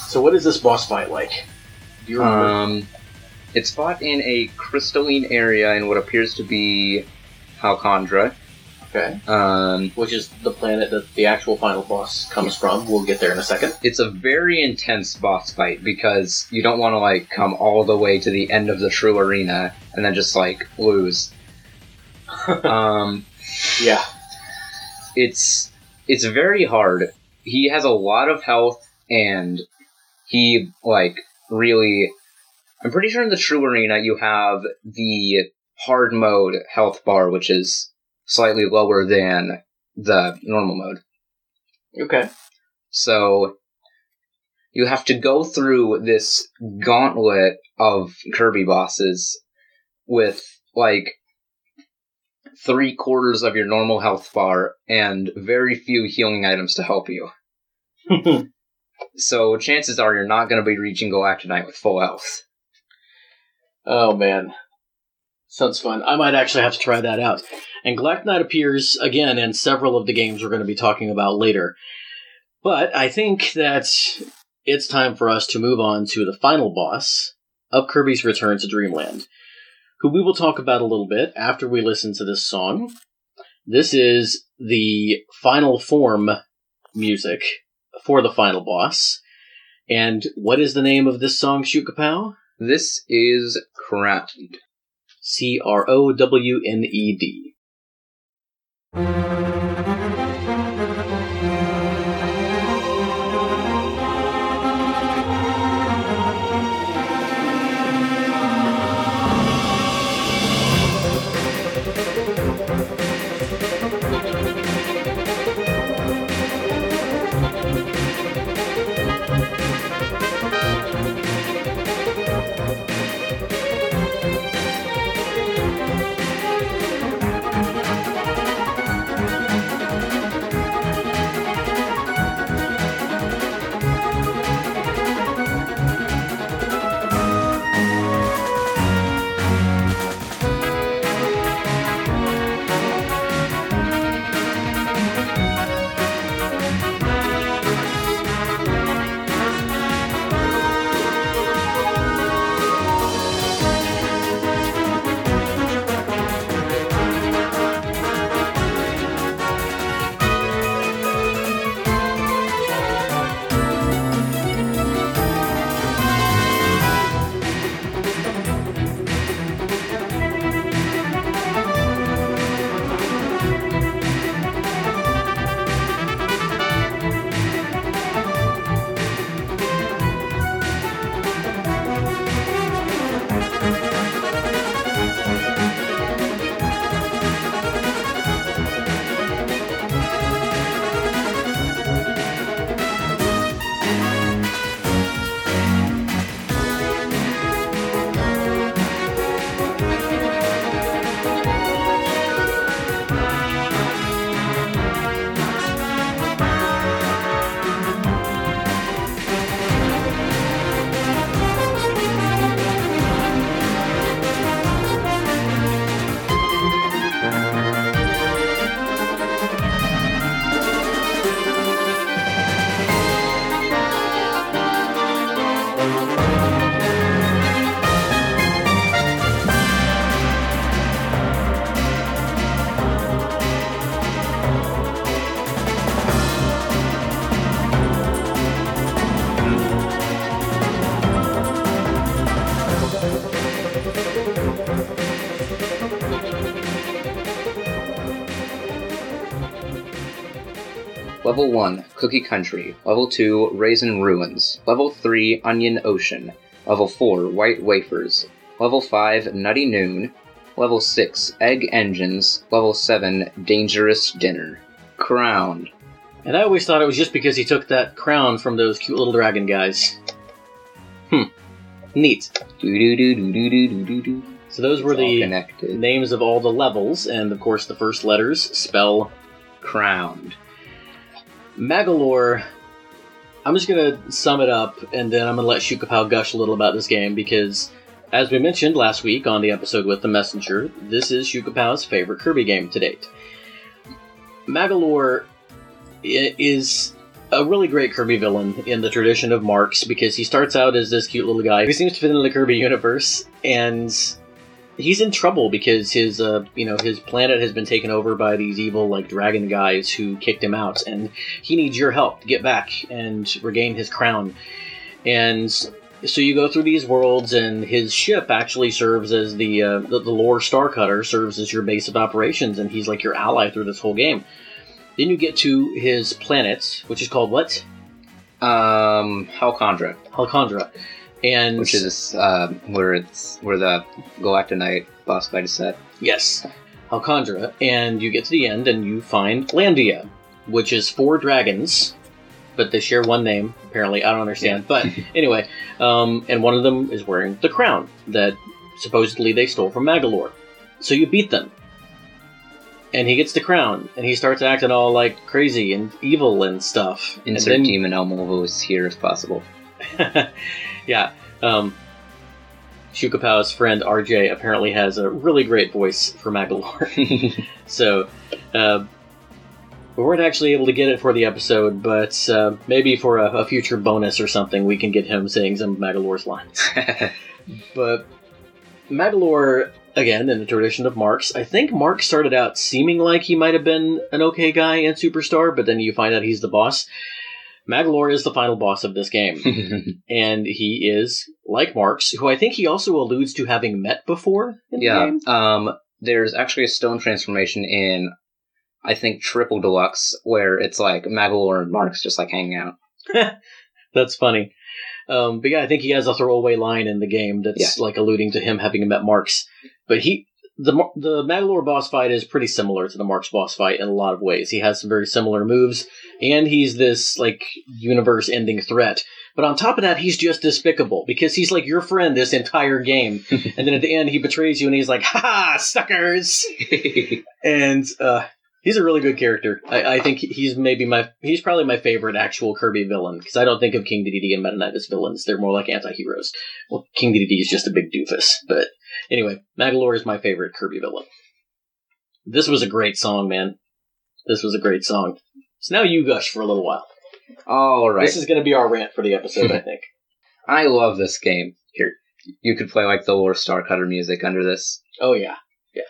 So what is this boss fight like? Do you remember?
Um, it's fought in a crystalline area in what appears to be Halcandra.
Okay.
Um,
Which is the planet that the actual final boss comes from. We'll get there in a second.
it's a very intense boss fight because you don't want to like come all the way to the end of the true arena and then just like lose. um,
Yeah.
it's it's very hard. He has a lot of health and he like really I'm pretty sure in the true arena you have the hard mode health bar which is slightly lower than the normal mode.
Okay.
So you have to go through this gauntlet of Kirby bosses with like three quarters of your normal health bar and very few healing items to help you. So chances are you're not going to be reaching Galacta Knight with full health.
oh man. Sounds fun. I might actually have to try that out. And Galacta Knight appears again in several of the games we're going to be talking about later. But I think that it's time for us to move on to the final boss of Kirby's Return to Dreamland, who we will talk about a little bit after we listen to this song. This is the final form music for the final boss. And what is the name of this song, Shukapow?
This is Crowned.
C R O W N E D.
Level 1, Cookie Country. Level 2, Raisin Ruins. Level 3, Onion Ocean. Level 4, White Wafers. Level 5, Nutty Noon. Level 6, Egg Engines. Level 7, Dangerous Dinner. Crowned.
And I always thought it was just because he took that crown from those cute little dragon guys. Hmm. Neat. So those were the names of all the levels, and of course the first letters spell
crowned.
Magolor. I'm just gonna sum it up, and then I'm gonna let Shukapow gush a little about this game because, as we mentioned last week on the episode with the messenger, this is Shukapow's favorite Kirby game to date. Magolor is a really great Kirby villain in the tradition of Marx because he starts out as this cute little guy who seems to fit into the Kirby universe, and he's in trouble because his uh, you know his planet has been taken over by these evil like dragon guys who kicked him out, and he needs your help to get back and regain his crown. And so you go through these worlds, and his ship actually serves as the uh, the, the Lor Starcutter serves as your base of operations, and he's like your ally through this whole game. Then you get to his planet, which is called what?
Um, Halcandra,
Halcandra. And
which is uh, where it's where the Galacta Knight boss fight is set.
Yes, Halcandra, and you get to the end and you find Landia, which is four dragons, but they share one name. Apparently, I don't understand. But anyway, um, and one of them is wearing the crown that supposedly they stole from Magolor. So you beat them, and he gets the crown, and he starts acting all like crazy and evil and stuff.
Insert
and
Demon Elmo voice here if possible.
yeah. Um, Shukapow's friend RJ apparently has a really great voice for Magolor. So, uh, we weren't actually able to get it for the episode, but uh, maybe for a, a future bonus or something, we can get him saying some of Magolor's lines. But Magolor, again, in the tradition of Marx, I think Mark started out seeming like he might have been an okay guy and Superstar, but then you find out he's the boss. Magolor is the final boss of this game, and he is like Marx, who I think he also alludes to having met before in the
yeah. Um, there's actually a stone transformation in, I think, Triple Deluxe, where it's like Magolor and Marx just like hanging out.
That's funny. Um, but yeah, I think he has a throwaway line in the game that's like alluding to him having met Marx. But he, the the Magolor boss fight is pretty similar to the Marx boss fight in a lot of ways. He has some very similar moves, and he's this like universe-ending threat. But on top of that, he's just despicable because he's like your friend this entire game, and then at the end he betrays you, and he's like, "Ha ha, suckers!" and uh, he's a really good character. I, I think he's maybe my he's probably my favorite actual Kirby villain because I don't think of King Dedede and Meta Knight as villains. They're more like anti-heroes. Well, King Dedede is just a big doofus, but anyway, Magolor is my favorite Kirby villain. This was a great song, man. This was a great song. So now you gush for a little while.
All right.
This is going to be our rant for the episode, I think.
I love this game. Here, you could play like the Lor Starcutter music under this.
Oh yeah.
yeah,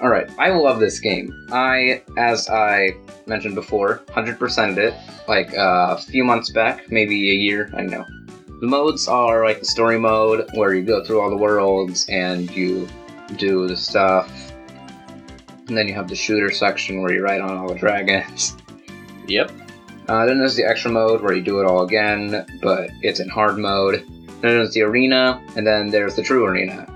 All right, I love this game. I, as I mentioned before, 100%ed it like uh, a few months back, maybe a year. I don't know. The modes are like the story mode, where you go through all the worlds and you do the stuff. And then you have the shooter section where you ride on all the dragons.
yep.
Uh, then there's the extra mode where you do it all again, but it's in hard mode. Then there's the arena, and then there's the true arena.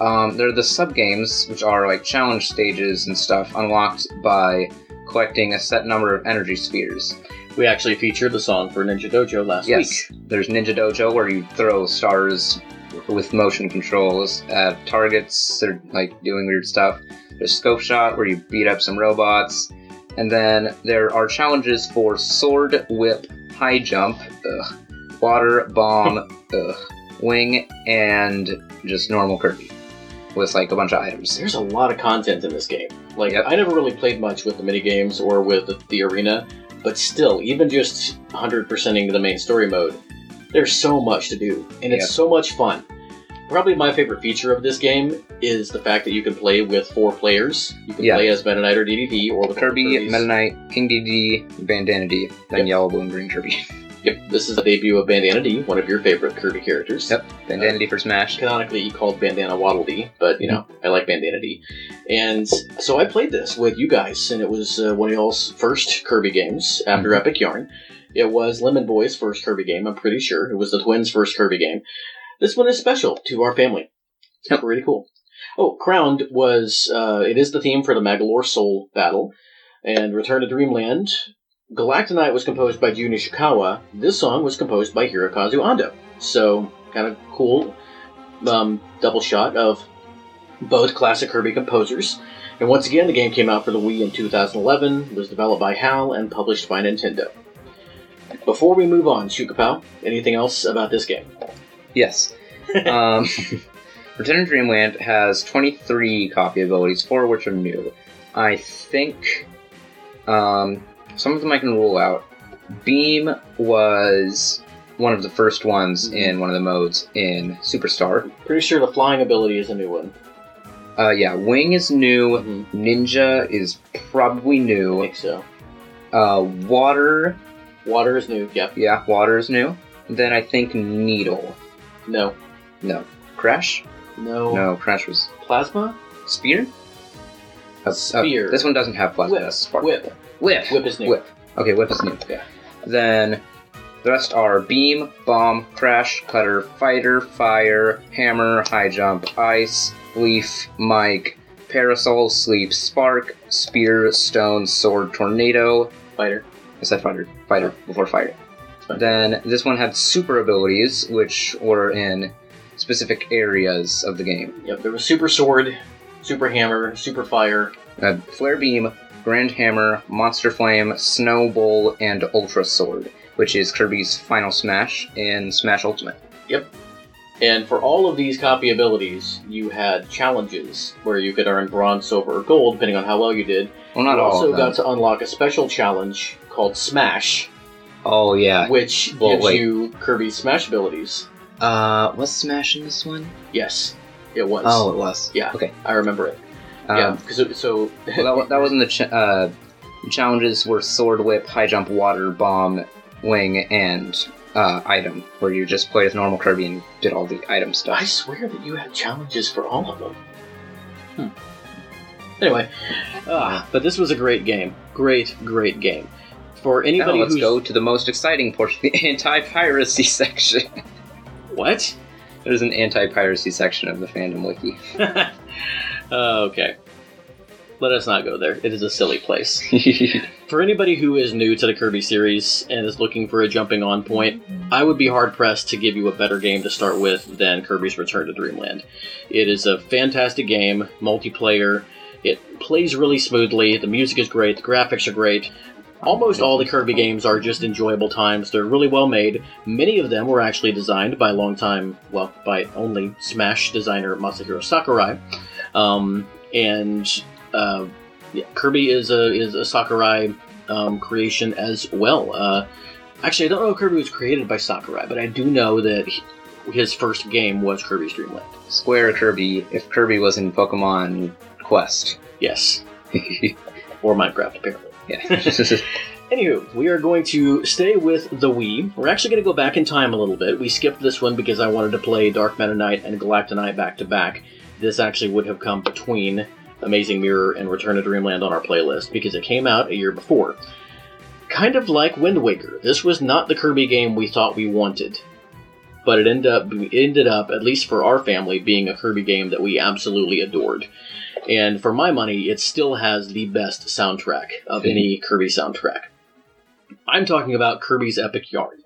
Um, there are the sub games, which are like challenge stages and stuff, unlocked by collecting a set number of energy spheres.
We actually featured the song for Ninja Dojo last
Yes,
week.
there's Ninja Dojo where you throw stars with motion controls at targets that are like doing weird stuff. There's Scope Shot where you beat up some robots. And then there are challenges for Sword, Whip, High Jump, ugh, Water, Bomb, ugh, Wing, and just normal Kirby. With like a bunch of items.
There's a lot of content in this game. Like
Yep.
I never really played much with the mini games or with the, the arena, but still, even just 100%ing the main story mode, there's so much to do, and it's
Yep.
so much fun. Probably my favorite feature of this game is the fact that you can play with four players. You can
Yeah.
play as Meta Knight or Dedede or with
Kirby. Meta Knight, King DD, Bandana Dee, then
Yep.
Yellow Blue and Green Kirby.
Yep, this is the debut of Bandana Dee, one of your favorite Kirby characters.
Yep. Bandana Dee for Smash.
Canonically called Bandana Waddle Dee, but you know, I like Bandana Dee. And so I played this with you guys, and it was uh, one of y'all's first Kirby games after
Mhm.
Epic Yarn. It was Lemon Boy's first Kirby game, I'm pretty sure. It was the twins' first Kirby game. This one is special to our family. It's
Yep.
pretty cool. Oh, Crowned was, uh, it is the theme for the Magolor Soul battle. And Return to Dreamland Galacta Knight was composed by Jun Ishikawa. This song was composed by Hirokazu Ando. So, kind of cool um, double shot of both classic Kirby composers. And once again, the game came out for the Wii in 2011, was developed by HAL, and published by Nintendo. Before we move on, Shukapow, anything else about this game?
Yes. um, Return to Dreamland has 23 copy abilities, four of which are new. I think um, some of them I can rule out. Beam was one of the first ones
Mhm.
in one of the modes in Superstar.
Pretty sure the flying ability is a new one.
Uh, yeah, Wing is new.
Mhm.
Ninja is probably
I
new.
think so.
Uh, water,
Water is new. Yep.
yeah, water is new. Then I think Needle.
No.
No. Crash?
No.
No, Crash was
Plasma?
Spear? Uh, uh,
Spear.
this one doesn't have plasma.
Whip.
spark.
Whip.
Whip.
Whip is new.
Whip. Okay, whip is new.
Yeah.
Then the rest are beam, bomb, crash, cutter, fighter, fire, hammer, high jump, ice, leaf, mic, parasol, sleep, spark, spear, stone, sword, tornado.
Fighter.
I said fighter. Fighter before fire. Then this one had super abilities, which were in specific areas of the game.
Yep. There was Super Sword, Super Hammer, Super Fire.
Uh, Flare Beam, Grand Hammer, Monster Flame, Snow Bowl, and Ultra Sword, which is Kirby's final smash in Smash Ultimate. Yep.
And for all of these copy abilities, you had challenges where you could earn bronze, silver, or gold, depending on how well you did.
Well, not
you
all
also
of them.
got to unlock a special challenge called Smash,
oh yeah.
which
Well,
gives
wait.
you Kirby's Smash abilities.
Uh, was Smash in this one?
Yes, it was.
Oh, it was.
Yeah.
Okay.
I remember it.
Um,
yeah, because so
well, that, that wasn't the ch- uh, challenges were Sword Whip, High Jump, Water, Bomb, Wing, and uh, Item, where you just played as normal Kirby and did all the item stuff.
I swear that you had challenges for all of them. Hmm. Anyway, ah, but this was a great game. Great, great game. For anybody Now
let's
who's
go to the most exciting portion, the anti-piracy section.
what?
There's an anti-piracy section of the fandom wiki.
Uh, okay. Let us not go there. It is a silly place. For anybody who is new to the Kirby series and is looking for a jumping on point, I would be hard pressed to give you a better game to start with than Kirby's Return to Dreamland. It is a fantastic game, multiplayer. It plays really smoothly. The music is great. The graphics are great. Almost all the Kirby games are just enjoyable times. They're really well made. Many of them were actually designed by longtime, well, by only Smash designer Masahiro Sakurai. Um, and uh, yeah, Kirby is a is a Sakurai um, creation as well. Uh, actually, I don't know if Kirby was created by Sakurai, but I do know that he- his first game was Kirby's Dream Land.
Square Kirby, if Kirby was in Pokemon Quest.
Yes, or Minecraft apparently.
yeah.
Anywho, we are going to stay with the Wii. We're actually going to go back in time a little bit. We skipped this one because I wanted to play Dark Meta Knight and Galacta Knight back to back. This actually would have come between Amazing Mirror and Return to Dreamland on our playlist because it came out a year before. Kind of like Wind Waker, this was not the Kirby game we thought we wanted, but it ended up it ended up at least for our family being a Kirby game that we absolutely adored. And for my money, it still has the best soundtrack of hmm. any Kirby soundtrack. I'm talking about Kirby's Epic Yarn.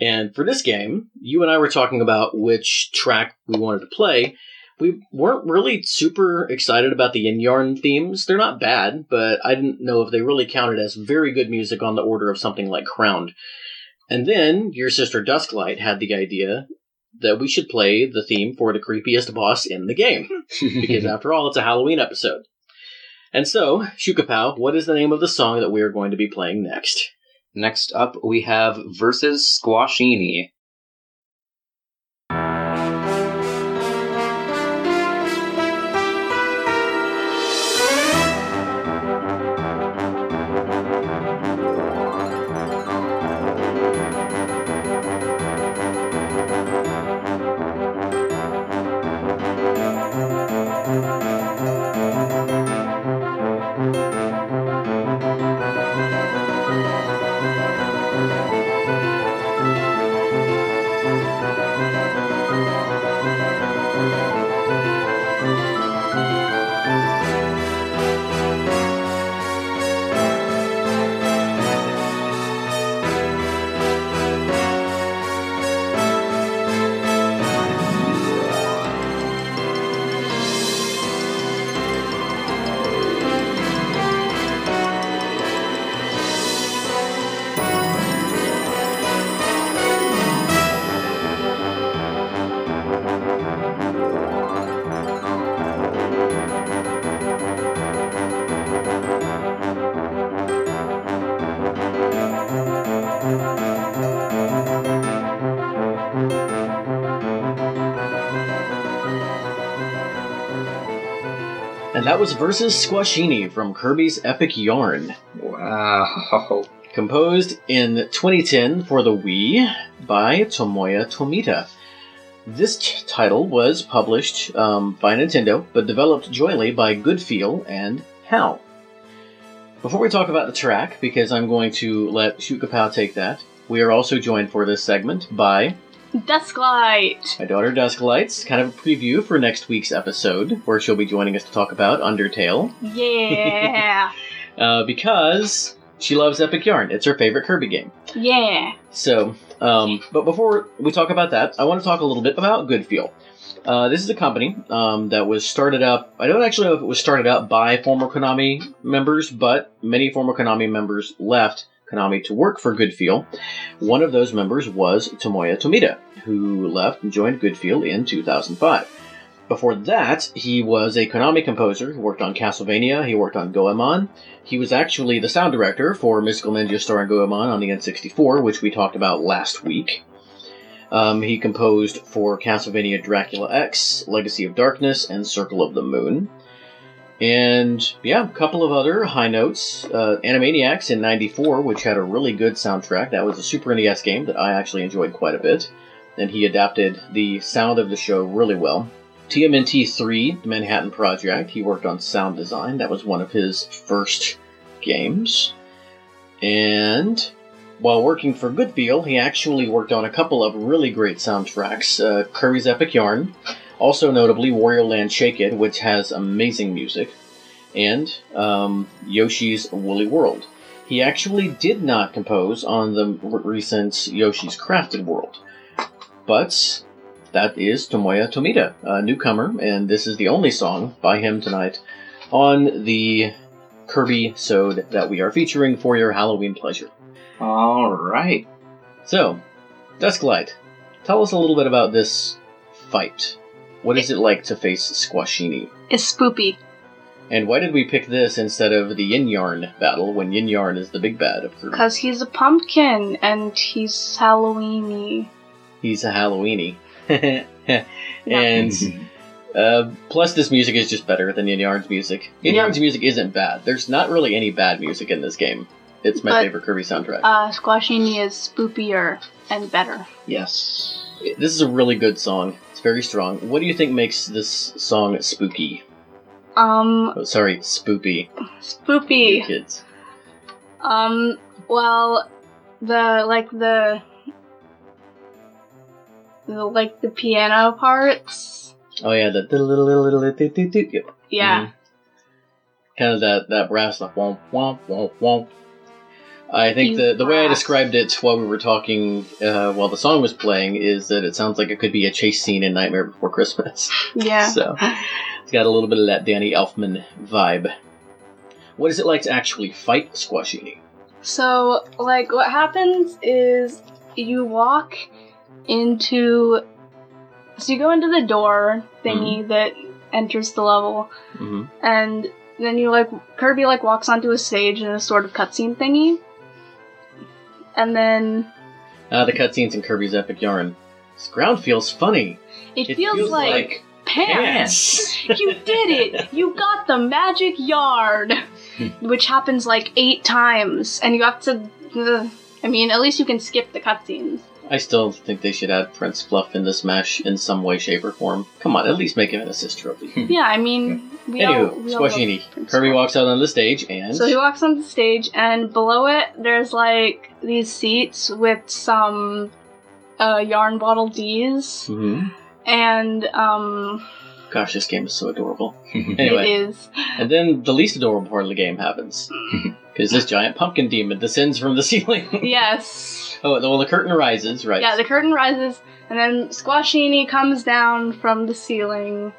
And for this game, you and I were talking about which track we wanted to play. We weren't really super excited about the Yin Yarn themes. They're not bad, but I didn't know if they really counted as very good music on the order of something like Crowned. And then your sister Dusklight had the idea that we should play the theme for the creepiest boss in the game because after all, it's a Halloween episode. And so, Shukapow, what is the name of the song that we are going to be playing next?
Next up, we have Versus Squashini.
That was Versus Squashini from Kirby's Epic Yarn.
Wow.
Composed in 2010 for the Wii by Tomoya Tomita. This t- title was published um, by Nintendo, but developed jointly by Goodfeel and HAL. Before we talk about the track, because I'm going to let Shukapow take that, we are also joined for this segment by
Dusklight.
my daughter Dusklights, kind of a preview for next week's episode, where she'll be joining us to talk about Undertale,
Yeah.
uh, because she loves Epic Yarn. It's her favorite Kirby game.
yeah.
So, um, but before we talk about that, I want to talk a little bit about Goodfeel. Uh, this is a company um, that was started up. I don't actually know if it was started up by former Konami members, but many former Konami members left Konami to work for Goodfeel. One of those members was Tomoya Tomita, who left and joined Goodfeel in 2005. Before that, he was a Konami composer. He worked on Castlevania. He worked on Goemon. He was actually the sound director for Mystical Ninja starring Goemon on the N64, which we talked about last week. Um, he composed for Castlevania Dracula X, Legacy of Darkness, and Circle of the Moon. And yeah, a couple of other high notes. Uh, Animaniacs in '94, which had a really good soundtrack. That was a Super NES game that I actually enjoyed quite a bit. And he adapted the sound of the show really well. TMNT 3, the Manhattan Project, he worked on sound design. That was one of his first games. And while working for Goodfeel, he actually worked on a couple of really great soundtracks. Uh, Kirby's Epic Yarn, also notably Wario Land Shake It, which has amazing music, and um, Yoshi's Woolly World. He actually did not compose on the recent Yoshi's Crafted World, but that is Tomoya Tomita, a newcomer, and this is the only song by him tonight on the Kirby Sode that we are featuring for your Halloween pleasure.
All right.
So, Dusklight, tell us a little bit about this fight. What is it like to face Squashini?
It's spoopy.
And why did we pick this instead of the Yin Yarn battle when Yin Yarn is the big bad of Kirby?
Because he's a pumpkin and he's Halloweeny.
He's a Halloweeny. and uh, plus, this music is just better than Yin Yarn's music. Yin
Yeah.
Yarn's music isn't bad. There's not really any bad music in this game. It's my
But-
favorite Kirby soundtrack.
Uh, Squashini is spoopier and better.
yes.
this is a really good song. Very strong. What do you think makes this song spooky?
Um,
Oh, sorry, spoopy.
spoopy.
Kids.
Um, well, the like the the like the piano parts.
Oh yeah, the little little little yep.
Yeah.
Kind of that that brass like womp womp womp womp. I think the the way I described it while we were talking, uh, while the song was playing, is that it sounds like it could be a chase scene in Nightmare Before Christmas.
Yeah.
So it's got a little bit of that Danny Elfman vibe. What is it like to actually fight Squashini?
So, like, what happens is you walk into. So, you go into the door thingy that enters the level,
Mm-hmm.
and then you, like, Kirby, like, walks onto a stage in a sort of cutscene thingy. And then
Ah, the cutscenes in Kirby's Epic Yarn. This ground feels funny.
it, feels, like, pants. you did it! You got the magic yard! Which happens like eight times, and you have to. uh, I mean, at least you can skip the cutscenes.
I still think they should add Prince Fluff in this mesh in some way, shape, or form. Come on, at least make him an assist trophy.
Yeah, I mean, we all,
Anywho,
we all love
Squashini.
Prince
Kirby
Fluff.
walks out on the stage and.
So he walks on the stage, and below it, there's like these seats with some uh, yarn Waddle Dee's,
Mhm.
and um,
Gosh, this game is so adorable.
it
Anyway,
is.
and then the least adorable part of the game happens. Because this giant pumpkin demon descends from the ceiling.
Yes.
oh, well, the curtain rises, right?
Yeah, the curtain rises, and then Squashini comes down from the ceiling,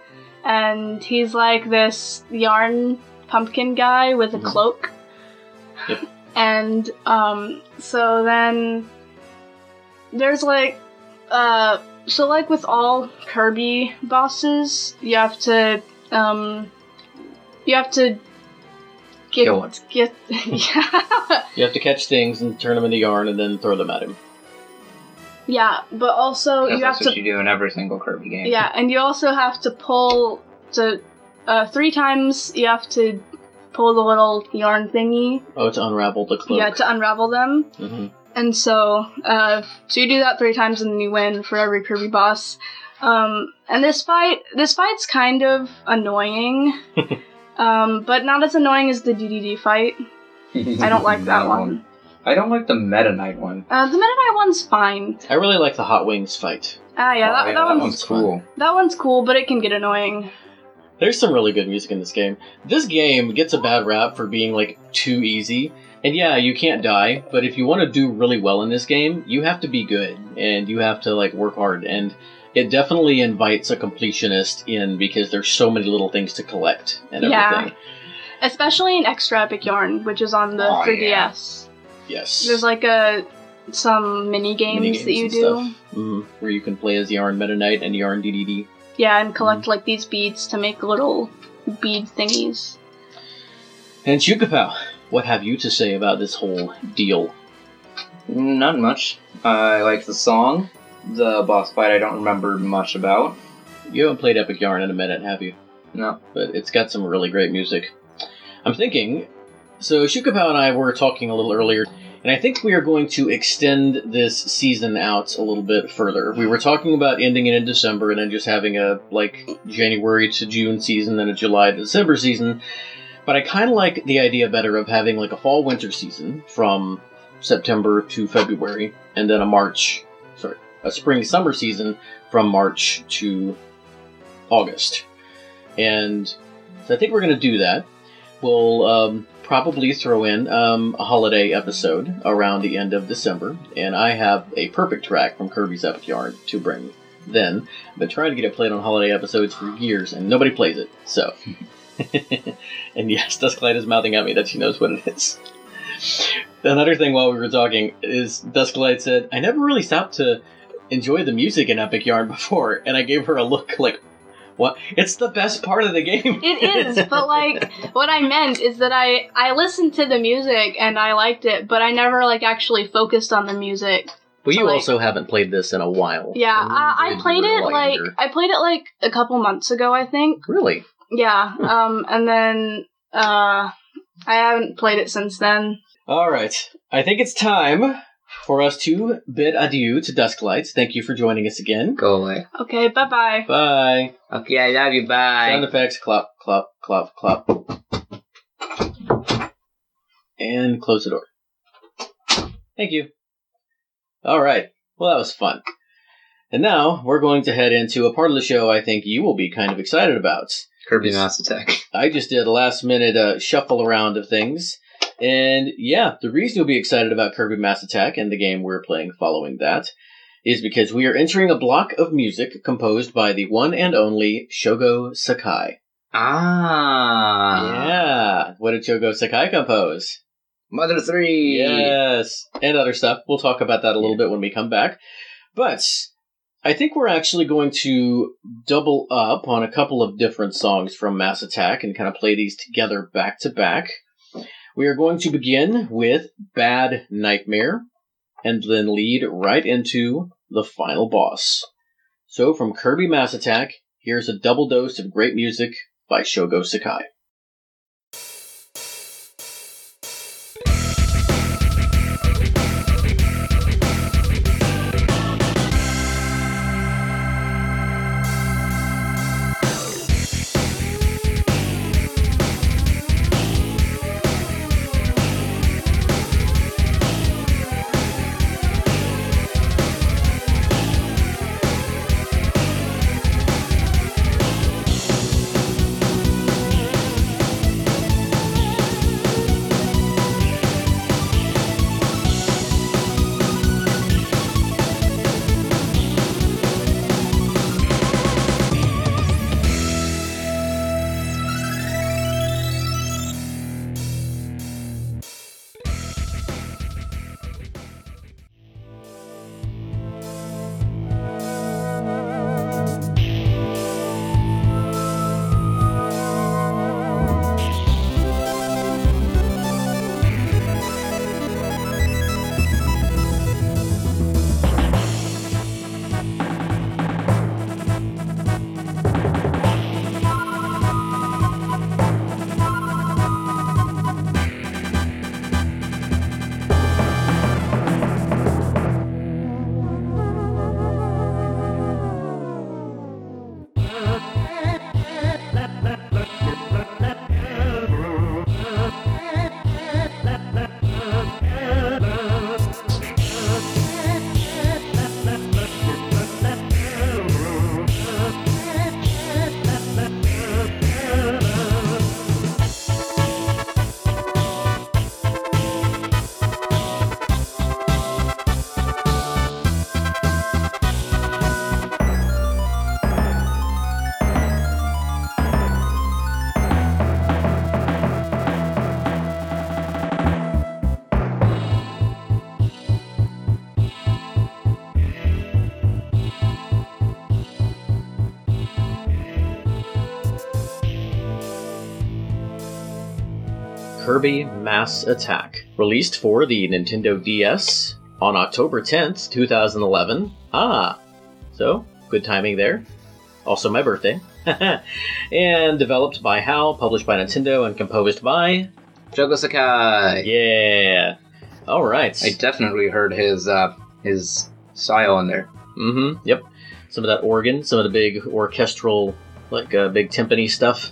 and he's like this yarn pumpkin guy with a
Mhm.
cloak.
Yep.
And um, so then there's like, uh, so like with all Kirby bosses, you have to, um, you have to get
Kill one.
get yeah.
You have to catch things and turn them into yarn and then throw them at him.
yeah, but also
Because
you have
that's
to
what you do in every single Kirby game.
Yeah, and you also have to pull to uh, three times you have to pull the little yarn thingy.
Oh, to unravel the cloak.
Yeah, to unravel them.
hmm
And so, uh, so you do that three times and then you win for every Kirby boss. Um, and this fight, this fight's kind of annoying, um, but not as annoying as the DDD fight. I don't like that one.
I don't like the Meta Knight one.
Uh, the Meta Knight one's fine.
I really like the Hot Wings fight.
Ah, yeah,
Oh,
that, that, one's,
cool.
that one's cool, but it can get annoying.
There's some really good music in this game. This game gets a bad rap for being like too easy. And yeah, you can't die, but if you want to do really well in this game, you have to be good and you have to like work hard and it definitely invites a completionist in because there's so many little things to collect and
Yeah.
everything.
Especially in Extra Epic Yarn, which is on the
Oh,
3DS.
Yes.
There's like a some mini games,
Mini-games
that you do.
stuff. Mhm, Where you can play as Yarn Meta Knight and Yarn DDD.
Yeah, and collect
Mm-hmm.
like these beads to make little bead thingies.
And Shukapow, what have you to say about this whole deal?
Not much. I like the song. The boss fight I don't remember much about.
You haven't played Epic Yarn in a minute, have you?
No.
but it's got some really great music. I'm thinking, so Shukapow and I were talking a little earlier, and I think we are going to extend this season out a little bit further. We were talking about ending it in December and then just having a like January to June season and a July to December season. But I kind of like the idea better of having like a fall winter season from September to February, and then a March, a spring summer season from March to August. And so I think we're going to do that. We'll um, probably throw in um, a holiday episode around the end of December, and I have a perfect track from Kirby's Epic Yarn to bring then. I've been trying to get it played on holiday episodes for years, and nobody plays it, so. and yes, Dusklight is mouthing at me that she knows what it is. Another thing while we were talking is Dusklight said, I never really stopped to enjoy the music in Epic Yarn before, and I gave her a look like, what? It's the best part of the game.
It is, but like what I meant is that I I listened to the music and I liked it, but I never like actually focused on the music.
Well, you
like-
also haven't played this in a while.
Yeah, I, I played it like. I played it like a couple months ago, I think.
Really?
Yeah, um, and then uh, I haven't played it since then.
All right. I think it's time for us to bid adieu to Dusklights. Thank you for joining us again.
Go away.
Okay, bye bye.
Bye.
Okay, I love you. Bye.
Sound effects. Clap, clap, clap, clap. And close the door. Thank you. All right. Well, that was fun. And now we're going to head into a part of the show I think you will be kind of excited about.
Kirby Mass Attack.
I just did a last minute uh, shuffle around of things. And yeah, the reason you'll be excited about Kirby Mass Attack and the game we're playing following that is because we are entering a block of music composed by the one and only Shogo Sakai.
Ah.
yeah. What did Shogo Sakai compose?
Mother 3.
Yes. And other stuff. We'll talk about that a little bit when we come back. But I think we're actually going to double up on a couple of different songs from Mass Attack and kind of play these together back to back. We are going to begin with Bad Nightmare and then lead right into the final boss. So from Kirby Mass Attack, here's a double dose of great music by Shogo Sakai. Kirby Mass Attack, released for the Nintendo DS on October 10th, 2011. Ah, so good timing there. Also, my birthday. and developed by HAL, published by Nintendo, and composed by.
Shogo Sakai.
Yeah. All right.
I definitely heard his uh, his style in there.
Mm-hmm. Yep. Some of that organ, some of the big orchestral, like uh, big timpani stuff,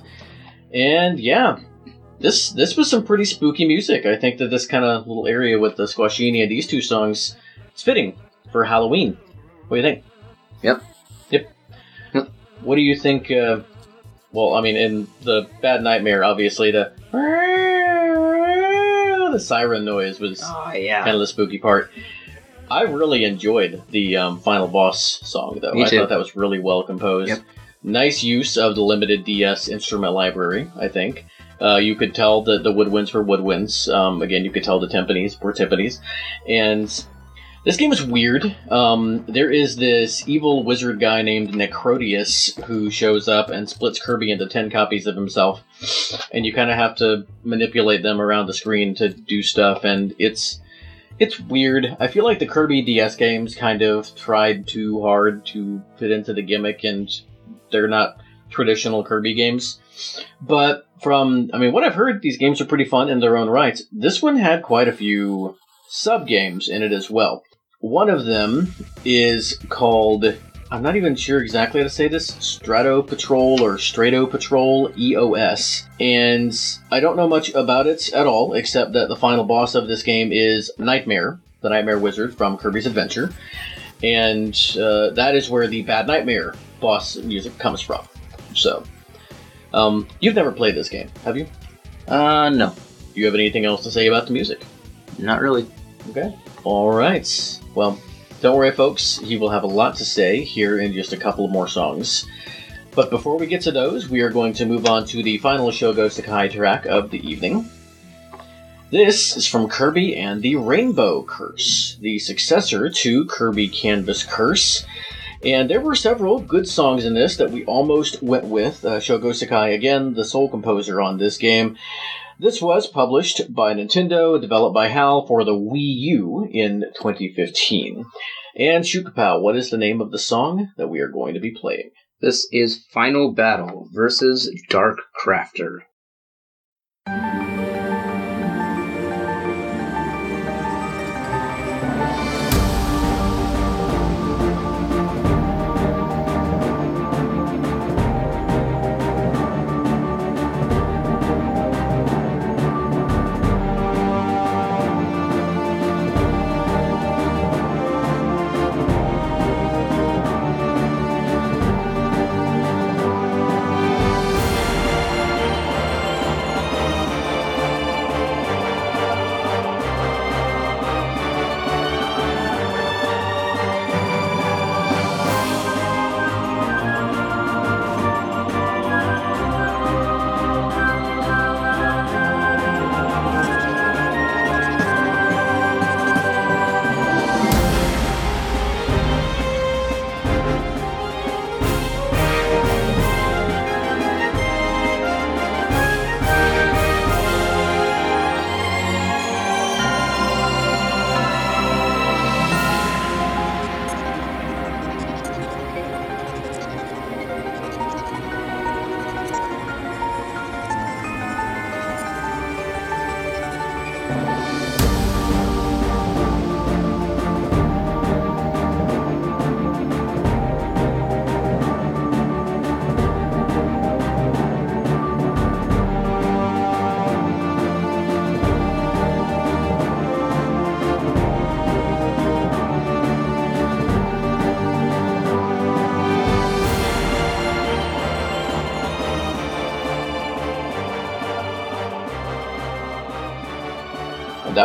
and yeah, this this was some pretty spooky music. I think that this kind of little area with the Squashini and these two songs is fitting for Halloween. What do you think?
Yep.
Yep.
Yep.
What do you think? Uh, well, I mean, in the Bad Nightmare, obviously the the siren noise was
Oh yeah.
kind of the spooky part. I really enjoyed the um, final boss song, though.
Me
I
too.
thought that was really well composed.
Yep.
Nice use of the limited DS instrument library. I think uh, you could tell that the woodwinds were woodwinds. Um, again, you could tell the timpanis were timpanis, and this game is weird. Um, there is this evil wizard guy named Necrotius who shows up and splits Kirby into ten copies of himself, and you kind of have to manipulate them around the screen to do stuff, and it's it's weird. I feel like the Kirby DS games kind of tried too hard to fit into the gimmick, and they're not traditional Kirby games. But from, I mean, what I've heard, these games are pretty fun in their own rights. This one had quite a few sub games in it as well. One of them is called, I'm not even sure exactly how to say this, Strato Patrol or Strato Patrol EOS. And I don't know much about it at all, except that the final boss of this game is Nightmare, the Nightmare Wizard from Kirby's Adventure. And uh, that is where the Bad Nightmare boss music comes from. So, um, you've never played this game, have you?
Uh no,
Do you have anything else to say about the music?
not really.
Okay. All right. Well, don't worry, folks. He will have a lot to say here in just a couple of more songs. But before we get to those, we are going to move on to the final Shogo Sakai track of the evening. This is from Kirby and the Rainbow Curse, the successor to Kirby Canvas Curse. And there were several good songs in this that we almost went with. Uh, Shogo Sakai, again, the sole composer on this game. This was published by Nintendo, developed by HAL for the Wii U in 2015. And Shukapow, what is the name of the song that we are going to be playing?
This is Final Battle versus Dark Crafter.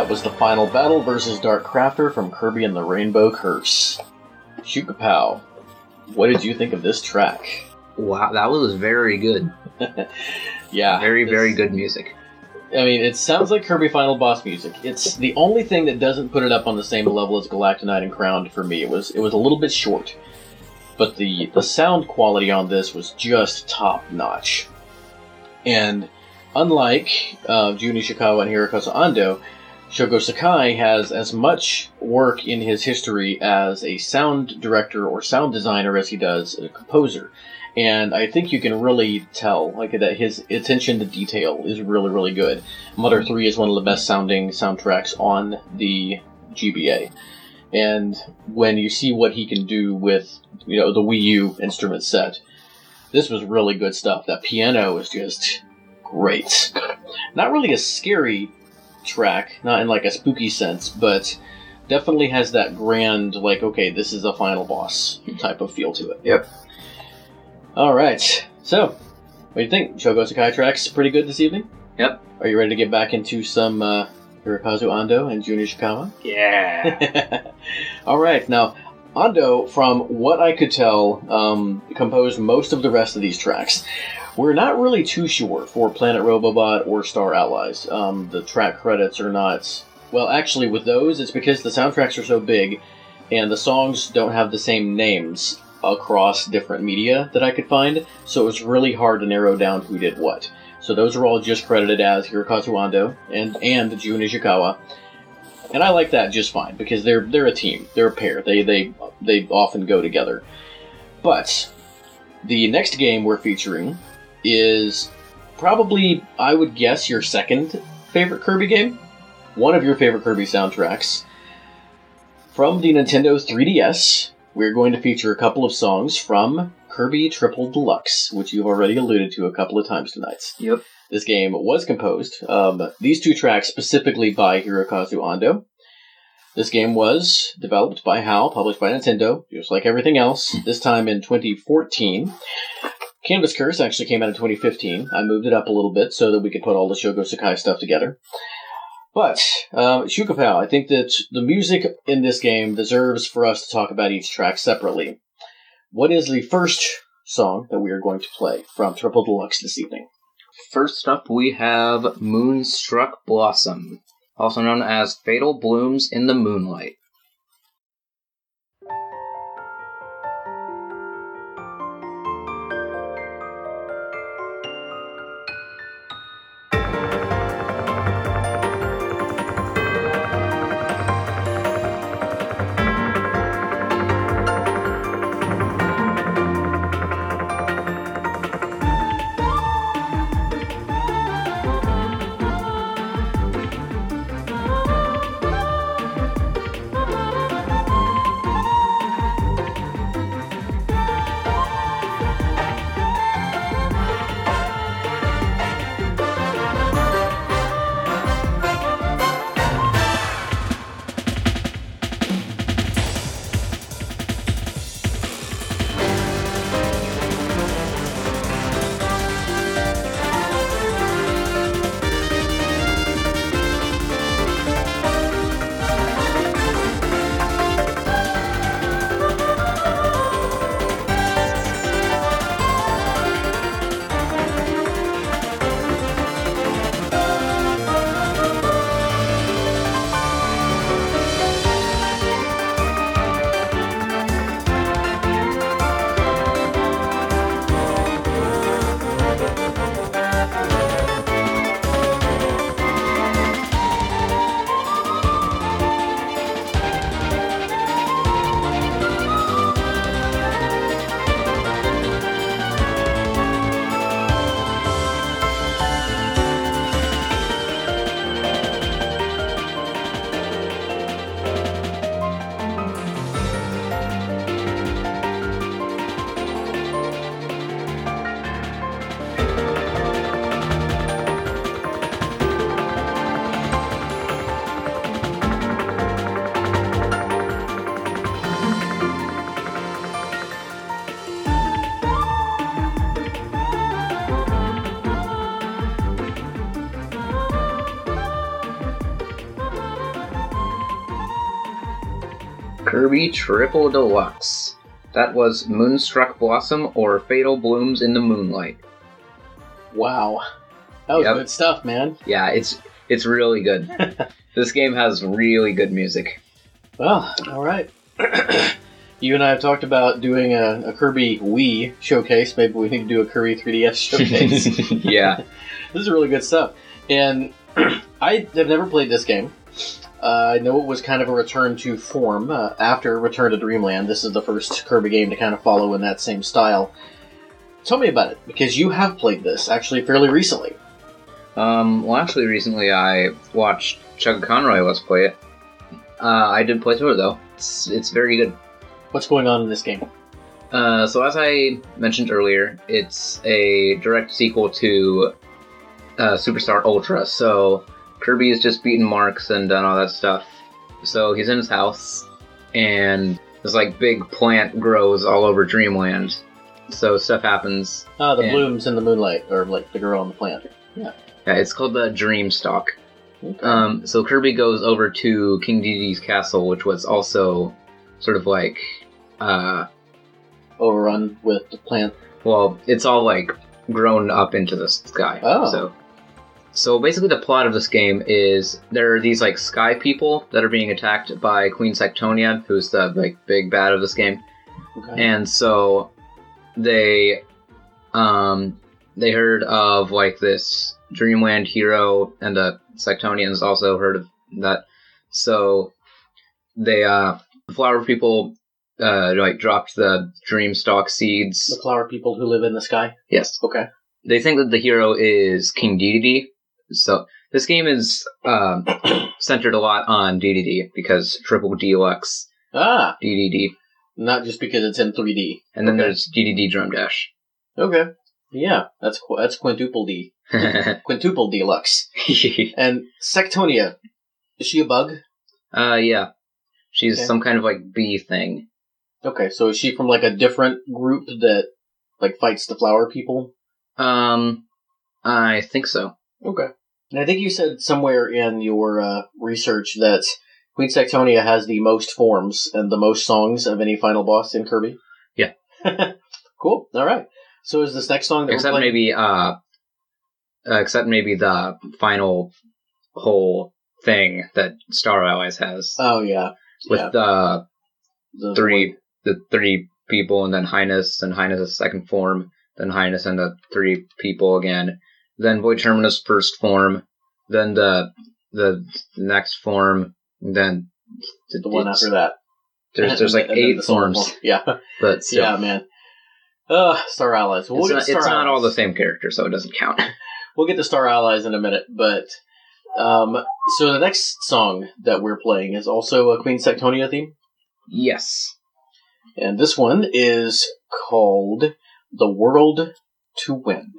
That was the final battle versus Dark Crafter from Kirby and the Rainbow Curse. Shukapow, what did you think of this track?
Wow, that was very good.
Yeah,
Very, very good music.
I mean, it sounds like Kirby Final Boss music. It's the only thing that doesn't put it up on the same level as Galacta Knight and Crowned for me. It was it was a little bit short, but the the sound quality on this was just top notch. And unlike uh, Jun Ishikawa and Hirokazu Ando, Shogo Sakai has as much work in his history as a sound director or sound designer as he does a composer. And I think you can really tell like that his attention to detail is really, really good. Mother 3 is one of the best sounding soundtracks on the GBA. And when you see what he can do with, you know, the Wii U instrument set, this was really good stuff. That piano is just great. Not really as scary track, not in like a spooky sense, but definitely has that grand, like, okay, this is a final boss type of feel to it.
Yep.
All right. So, what do you think? Shogo Sakai tracks pretty good this evening?
Yep.
Are you ready to get back into some uh, Hirokazu Ando and Jun Ishikawa?
Yeah.
All right. Now, Ando, from what I could tell, um, composed most of the rest of these tracks. We're not really too sure for Planet Robobot or Star Allies. Um, the track credits are not. Well, actually, with those, it's because the soundtracks are so big and the songs don't have the same names across different media that I could find, so it was really hard to narrow down who did what. So those are all just credited as Hirokazu Ando and and Jun Ishikawa. And I like that just fine because they're they're a team, they're a pair. They they they often go together. But the next game we're featuring is probably I would guess your second favorite Kirby game, one of your favorite Kirby soundtracks. From the Nintendo 3DS, we're going to feature a couple of songs from Kirby Triple Deluxe, which you've already alluded to a couple of times tonight.
Yep.
This game was composed, um, these two tracks specifically by Hirokazu Ando. This game was developed by HAL, published by Nintendo, just like everything else, this time in 2014. Canvas Curse actually came out in 2015. I moved it up a little bit so that we could put all the Shogo Sakai stuff together. But, um, Shukapow, I think that the music in this game deserves for us to talk about each track separately. What is the first song that we are going to play from Triple Deluxe this evening?
First up, we have Moonstruck Blossom, also known as Fatal Blooms in the Moonlight. Kirby Triple Deluxe. That was Moonstruck Blossom or Fatal Blooms in the Moonlight.
Wow. That was
Yep.
good stuff, man.
Yeah, it's it's really good. this game has really good music.
Well, all right. You and I have talked about doing a, a Kirby Wii showcase. Maybe we need to do a Kirby 3DS showcase.
yeah.
this is really good stuff. And I have never played this game. Uh, I know it was kind of a return to form uh, after Return to Dreamland. This is the first Kirby game to kind of follow in that same style. Tell me about it, because you have played this actually fairly recently.
Um, well, actually, recently I watched ChuggaConroy let's play it. Uh, I did play through it though. It's it's very good.
What's going on in this game?
Uh, so as I mentioned earlier, it's a direct sequel to uh, Superstar Ultra. So Kirby has just beaten Marx and done all that stuff. So he's in his house, and this like big plant grows all over Dreamland. So stuff happens.
Ah, the
And-
blooms in the moonlight, or like the girl on the plant.
Yeah. Yeah, it's called the Dream Stalk.
Okay.
Um, so Kirby goes over to King Dedede's castle, which was also sort of like, uh,
Overrun with the plant.
well, it's all like grown up into the sky.
Oh.
So, so basically, the plot of this game is there are these like sky people that are being attacked by Queen Sectonia, who's the like big bad of this game,
Okay.
and so they, um, they heard of like this Dreamland hero, and the Sectonians also heard of that. So they, uh, the flower people, uh, like dropped the Dreamstalk seeds.
the flower people who live in the sky.
Yes.
Okay.
They think that the hero is King Dedede. So this game is um, centered a lot on DDD because Triple Deluxe
Ah,
DDD,
not just because it's in 3D.
and then
Okay.
there's DDD Drum Dash.
Okay. Yeah, that's qu- that's quintuple D, quintuple deluxe. And Sectonia, is she a bug?
uh, yeah, she's
Okay.
some kind of like bee thing.
Okay, so is she from like a different group that like fights the flower people?
Um, I think so.
Okay. And I think you said somewhere in your uh, research that Queen Sectonia has the most forms and the most songs of any final boss in Kirby.
Yeah.
cool. All right. So is this next song that
Except maybe uh, uh, except maybe the final whole thing that Star Allies has
Oh yeah.
with
yeah.
the
The-
three the three people and then Hyness and Hyness' second form, then Hyness and the three people again, then Void Terminus first form, then the the next form, then
the one after that.
There's there's like eight
the
forms,
form. Yeah.
but still,
Yeah, man. Uh, Star Allies. We'll
it's,
get
not,
Star
it's not all the same character, so it doesn't count.
We'll get to Star Allies in a minute, but um, so the next song that we're playing is also a Queen Sectonia theme,
yes.
and this one is called "The World to Win."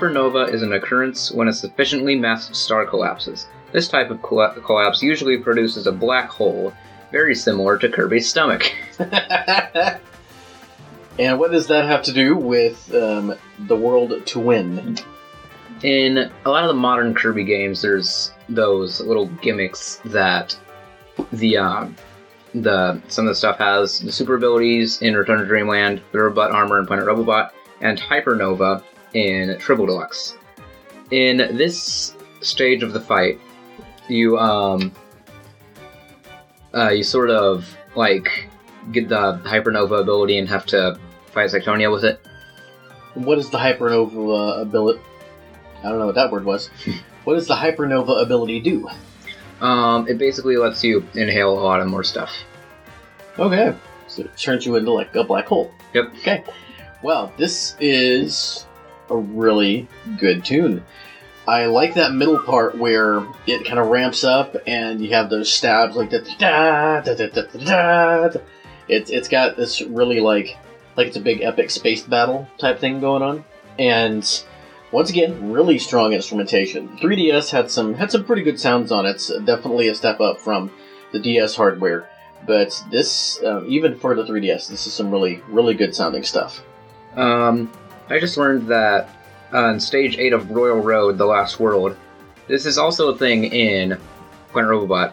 Hypernova is an occurrence when a sufficiently massive star collapses. This type of colla- collapse usually produces a black hole, very similar to Kirby's stomach.
and what does that have to do with um, the world to win?
In a lot of the modern Kirby games, there's those little gimmicks that the um, the some of the stuff has the super abilities in Return to Dreamland, the Robot Armor in Planet Robobot, and Hypernova in Triple Deluxe. In this stage of the fight, you um uh, you sort of like get the Hypernova ability and have to fight Sectonia with it.
what is the hypernova ability? I don't know what that word was. what does the hypernova ability do?
Um, it basically lets you inhale a lot of more stuff.
Okay, so it turns you into like a black hole.
Yep.
Okay. Well, this is a really good tune. I like that middle part where it kind of ramps up and you have those stabs like da da da da da da. It's it's got this really like like it's a big epic space battle type thing going on, and once again, really strong instrumentation. 3DS had some had some pretty good sounds on it. It's definitely a step up from the DS hardware, but this um, even for the 3DS, this is some really really good sounding stuff.
Um, I just learned that on stage 8 of Royal Road, The Last World, this is also a thing in Planet Robobot.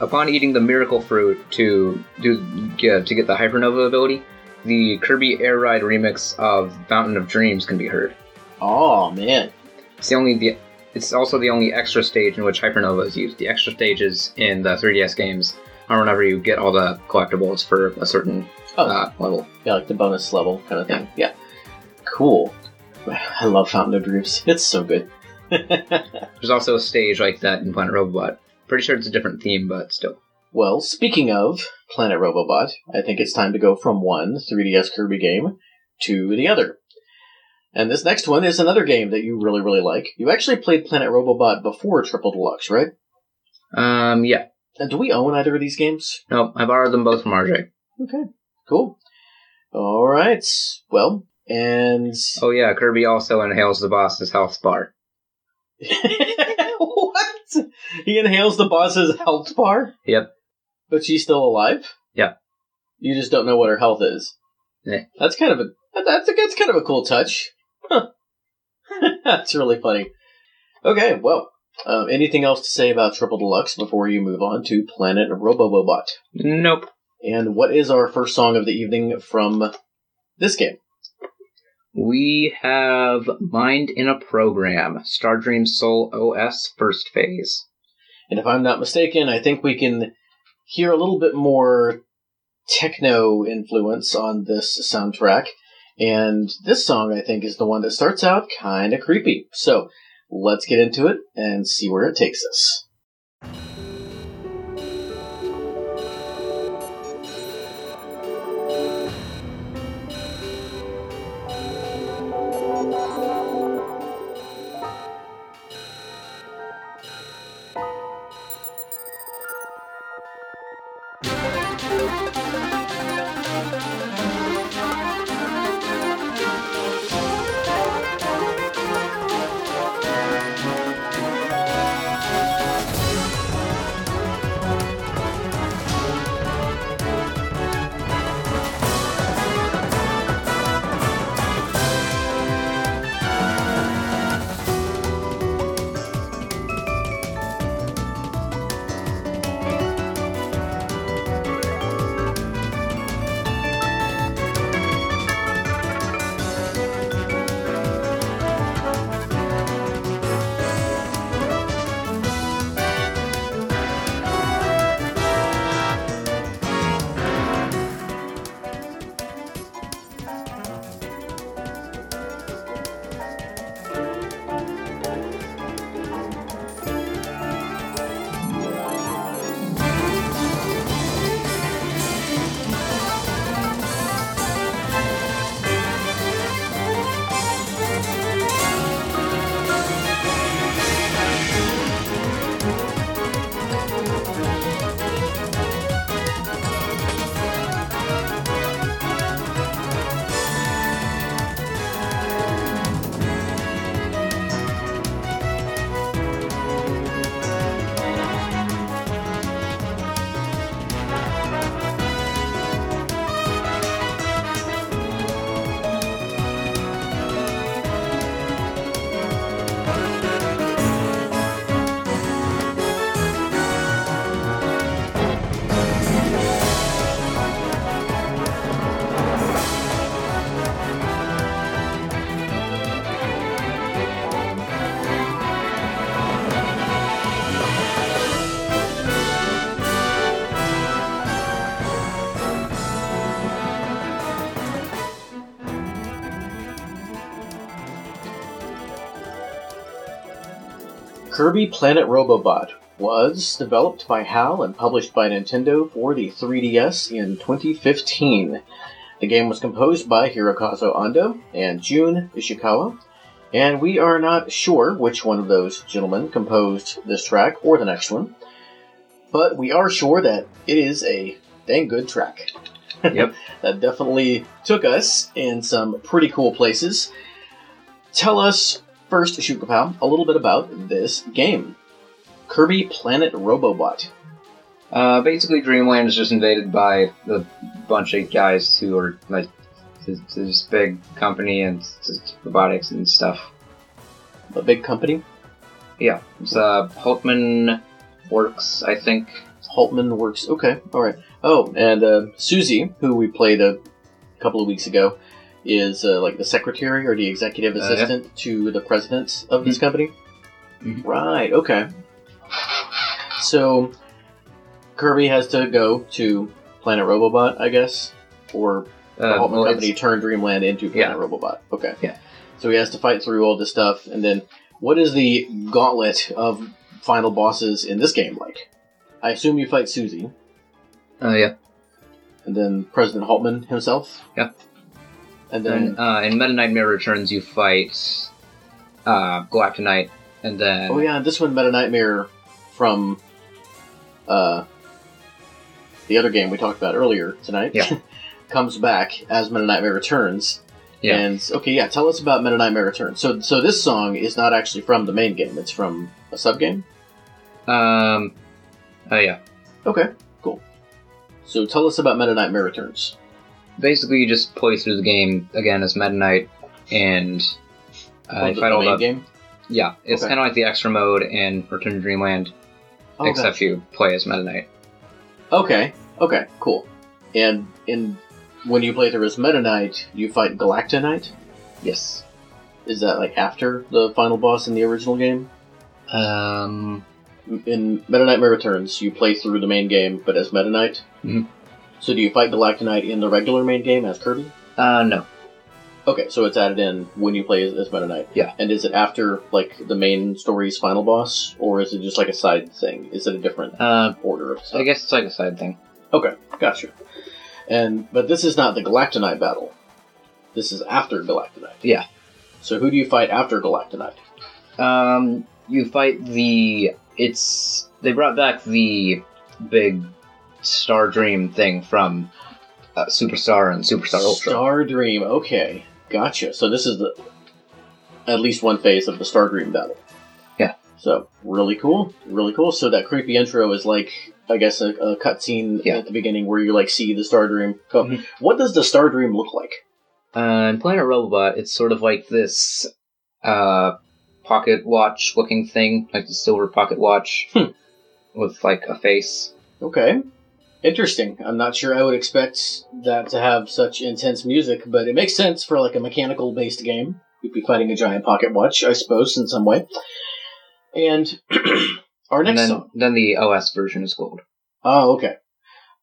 Upon eating the miracle fruit to do get, to get the hypernova ability, the Kirby Air Ride remix of Fountain of Dreams can be heard.
Oh man,
It's the only the it's also the only extra stage in which hypernova is used. The extra stages in the 3DS games are whenever you get all the collectibles for a certain
Oh.
uh, level.
yeah, like the bonus level kind of thing. Yeah, cool. I love Fountain of Dreams. It's so good.
There's also a stage like that in Planet Robobot. Pretty sure it's a different theme, but still.
Well, speaking of Planet Robobot, I think it's time to go from one 3DS Kirby game to the other. And this next one is another game that you really, really like. You actually played Planet Robobot before Triple Deluxe, right?
Um, yeah.
And do we own either of these games?
No, I borrowed them both from RJ.
Okay, cool. All right. Well, and
Oh yeah, Kirby also inhales the boss's health bar.
what? He inhales the boss's health bar,
Yep.
but she's still alive.
Yeah.
You just don't know what her health is.
Yeah.
That's kind of a that's a, that's kind of a cool touch. Huh. that's really funny. Okay, well, um, anything else to say about Triple Deluxe before you move on to Planet Robobot?
Nope.
And what is our first song of the evening from this game?
We have Mind in a Program, Stardream Soul OS first phase.
And if I'm not mistaken, I think we can hear a little bit more techno influence on this soundtrack. And this song, I think, is the one that starts out kind of creepy. So let's get into it and see where it takes us. Kirby Planet Robobot was developed by HAL and published by Nintendo for the 3DS in 2015. The game was composed by Hirokazu Ando and Jun Ishikawa, and we are not sure which one of those gentlemen composed this track or the next one, but we are sure that it is a dang good track.
Yep.
that definitely took us in some pretty cool places. Tell us first, Shukapow, a little bit about this game. Kirby Planet Robobot.
Uh, basically, Dreamland is just invaded by the bunch of guys who are like this, this big company and robotics and stuff.
A big company.
Yeah, it's uh, Haltmann Works, I think.
Haltmann Works. Okay, all right. Oh, and uh, Susie, who we played a couple of weeks ago, is uh, like the secretary or the executive
Uh, yeah.
assistant to the president of this company.
Mhm.
Right. Okay. So Kirby has to go to Planet Robobot, I guess, or the
Uh,
Haltmann
well,
company
it's-
turned Dreamland into Planet. Robobot. Okay.
Yeah.
So he has to fight through all this stuff, and then what is the gauntlet of final bosses in this game like? I assume you fight Susie,
uh, yeah.
and then President Haltmann himself.
Yeah.
And then
Then uh, in Meta Knightmare Returns, you fight uh, Galacta Knight, and then
oh yeah, this one Meta Knightmare from uh, the other game we talked about earlier tonight.
Yeah.
comes back as Meta Knightmare Returns.
Yeah.
And okay, yeah, tell us about Meta Knightmare Returns. So, so this song is not actually from the main game; it's from a sub game.
um, oh yeah.
Okay, cool. So tell us about Meta Knightmare Returns.
Basically, you just play through the game again as Meta Knight, and uh,
Oh, the,
fight all the
game.
yeah. It's
Okay.
kind of like the extra mode in Return to Dreamland,
Oh,
except
gotcha.
you play as Meta Knight.
Okay, okay, cool. And in when you play through as Meta Knight, you fight Galacta Knight.
Yes.
Is that like after the final boss in the original game?
Um,
In Meta Knightmare Returns, you play through the main game, but as Meta Knight.
Mhm.
So do you fight Galacta Knight in the regular main game as Kirby?
uh, no.
Okay, so it's added in when you play as, as Meta Knight.
Yeah.
And is it after like the main story's final boss, or is it just like a side thing? Is it a different
Uh,
order of stuff?
I guess it's like a side thing.
Okay, gotcha. And but this is not the Galacta Knight battle. This is after Galacta Knight.
Yeah.
So who do you fight after Galacta Knight?
Um, you fight the. It's they brought back the big Star Dream thing from uh, Superstar and Superstar Ultra.
Star Dream. Okay, gotcha. So this is the at least one phase of the Star Dream battle.
Yeah.
So really cool, really cool. So that creepy intro is like, I guess, a, a cutscene
Yeah.
at the beginning where you like see the Star Dream come.
Mhm.
What does the Star Dream look like?
Uh, in Planet Robobot, it's sort of like this uh, pocket watch looking thing, like the silver pocket watch
Hmm.
with like a face.
Okay. Interesting. I'm not sure I would expect that to have such intense music, but it makes sense for like a mechanical based game. You'd be fighting a giant pocket watch, I suppose, in some way. And our
And
next
then,
song.
then the OS version is gold.
Oh, okay.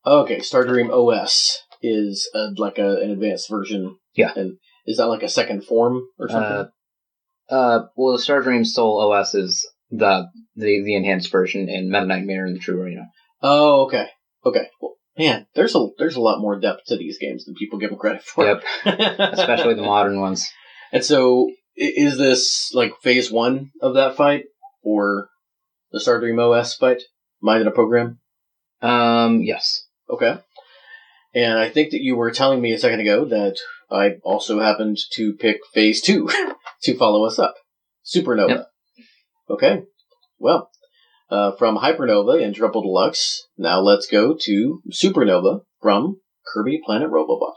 Okay, Stardream OS is uh like a, an advanced version.
Yeah.
And is that like a second form or something?
Uh, uh, well, the Star Dream Soul OS is the the, the enhanced version in Meta Knightmare and the True Arena.
oh, okay. Okay. Well, man, there's a there's a lot more depth to these games than people give them credit for.
Yep, especially the modern ones.
And so, is this like phase one of that fight, or the Stardream OS fight? Mind in a program?
Um, yes.
Okay. And I think that you were telling me a second ago that I also happened to pick phase two to follow us up. Supernova.
Yep.
Okay. Well, uh, from Hypernova in Triple Deluxe, now let's go to Supernova from Kirby Planet Robobot.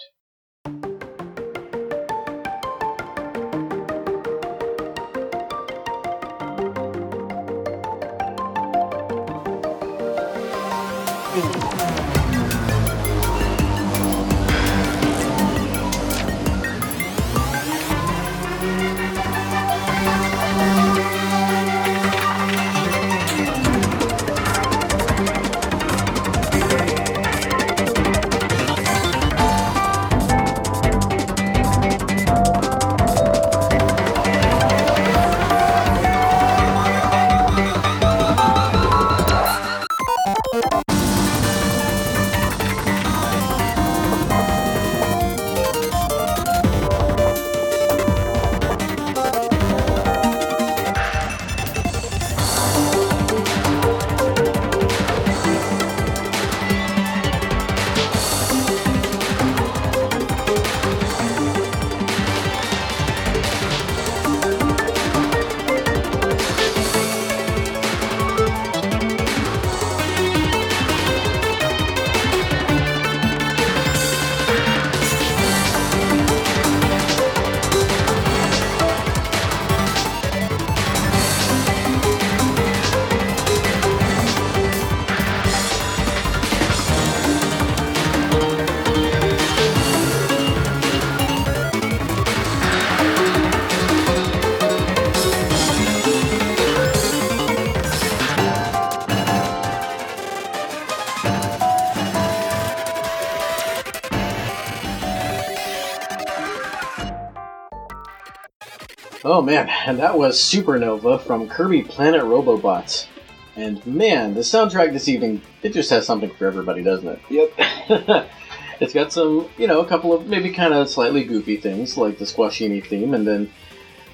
Oh man, and that was Supernova from Kirby Planet Robobots. And man, the soundtrack this evening, it just has something for everybody, doesn't it?
Yep.
it's got some, you know, a couple of maybe kind of slightly goofy things like the Squashini theme, and then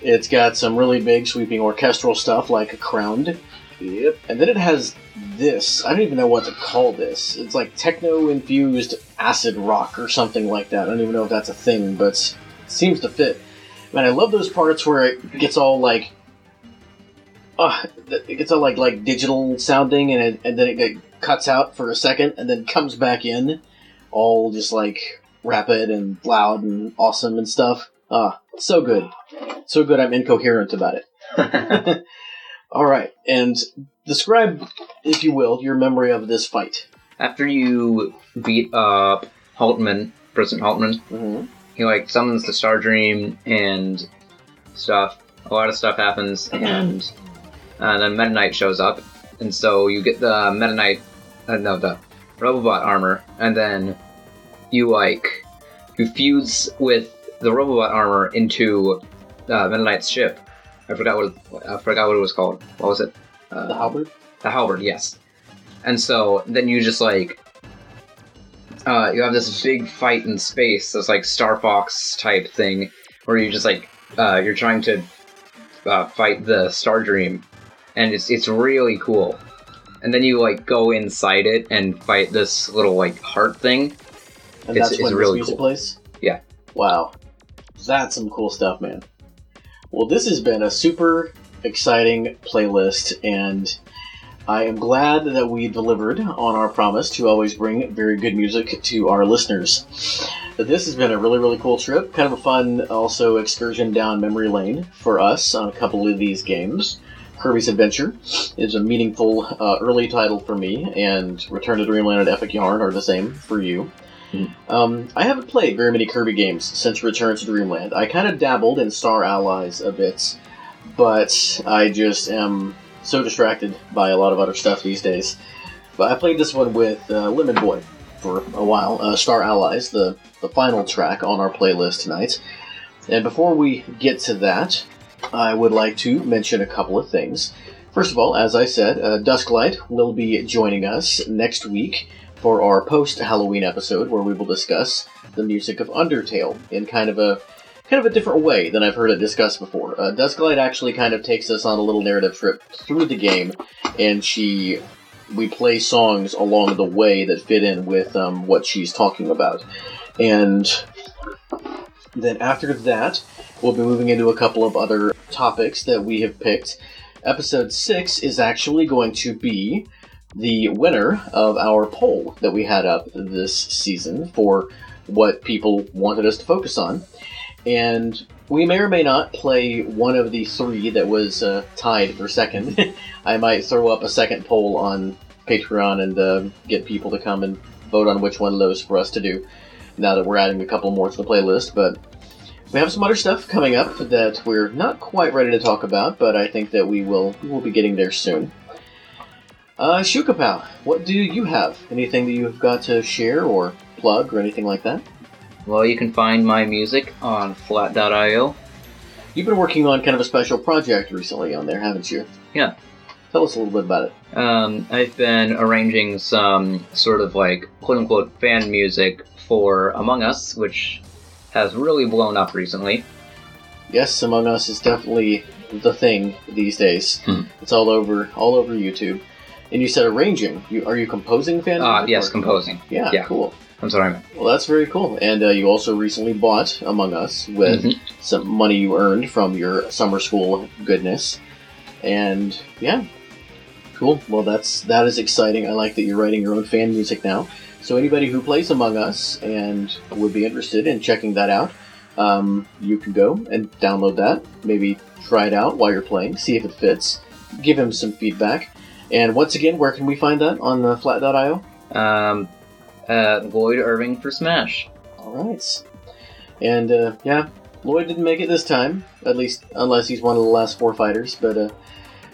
it's got some really big sweeping orchestral stuff like Crowned.
Yep.
And then it has this. I don't even know what to call this. It's like techno infused acid rock or something like that. I don't even know if that's a thing, but it seems to fit. Man, I love those parts where it gets all like. Uh, it gets all like like digital sounding, and it, and then it get, cuts out for a second, and then comes back in, all just like rapid and loud and awesome and stuff. Ah, so good, so good. I'm incoherent about it. All right, and describe, if you will, your memory of this fight.
After you beat up Haltmann, President Haltmann,
Mm-hmm.
He like summons the Star Dream and stuff. A lot of stuff happens, and uh, then Meta Knight shows up, and so you get the Meta Knight, uh, no, the Robobot armor, and then you like you fuse with the Robobot armor into uh, Meta Knight's ship. I forgot what I forgot what it was called. What was it? Uh,
The halberd.
the halberd, yes. And so then you just like uh, you have this big fight in space, this like Star Fox type thing, where you just like uh, you're trying to uh, fight the Star Dream, and it's it's really cool. And then you like go inside it and fight this little like heart thing.
And
It's-
that's
it's
when
really
this music
cool.
plays?
Yeah.
Wow. That's some cool stuff, man. Well, this has been a super exciting playlist, and I am glad that we delivered on our promise to always bring very good music to our listeners. This has been a really, really cool trip. Kind of a fun, also, excursion down memory lane for us on a couple of these games. Kirby's Adventure is a meaningful uh, early title for me, and Return to Dreamland and Epic Yarn are the same for you. Um, I haven't played very many Kirby games since Return to Dreamland. I kind of dabbled in Star Allies a bit, but I just am so distracted by a lot of other stuff these days. But I played this one with uh, Lemon Boy for a while, uh, Star Allies, the, the final track on our playlist tonight. And before we get to that, I would like to mention a couple of things. First of all, as I said, uh, Dusklight will be joining us next week for our post Halloween episode where we will discuss the music of Undertale in kind of a kind of a different way than I've heard it discussed before. Uh, Dusklight actually kind of takes us on a little narrative trip through the game, and she we play songs along the way that fit in with um, what she's talking about, and then after that we'll be moving into a couple of other topics that we have picked. Episode six is actually going to be the winner of our poll that we had up this season for what people wanted us to focus on. And we may or may not play one of the three that was uh, tied for second. I might throw up a second poll on Patreon and uh, get people to come and vote on which one of those for us to do now that we're adding a couple more to the playlist. But we have some other stuff coming up that we're not quite ready to talk about, but I think that we will we will be getting there soon. Uh, Shukapow, what do you have? Anything that you've got to share or plug or anything like that?
Well, you can find my music on flat.io.
You've been working on kind of a special project recently on there, haven't you?
Yeah.
Tell us a little bit about it.
Um, I've been arranging some sort of like quote unquote fan music for Among Us, which has really blown up recently.
Yes, Among Us is definitely the thing these days.
Hmm.
It's all over all over YouTube. And you said arranging. You are you composing fan?
Uh,
music,
yes,
or-
composing.
Yeah,
Yeah.
cool.
I'm sorry.
Well, that's very cool. And uh, you also recently bought Among Us with
Mhm.
some money you earned from your summer school goodness. And yeah, cool. Well, that's that is exciting. I like that you're writing your own fan music now. So anybody who plays Among Us and would be interested in checking that out, um, you can go and download that. Maybe try it out while you're playing, see if it fits. Give him some feedback. And once again, where can we find that on uh, flat.io?
Um, uh, Lloyd Irving for Smash.
All right. And uh, yeah, Lloyd didn't make it this time, at least unless he's one of the last four fighters. But uh,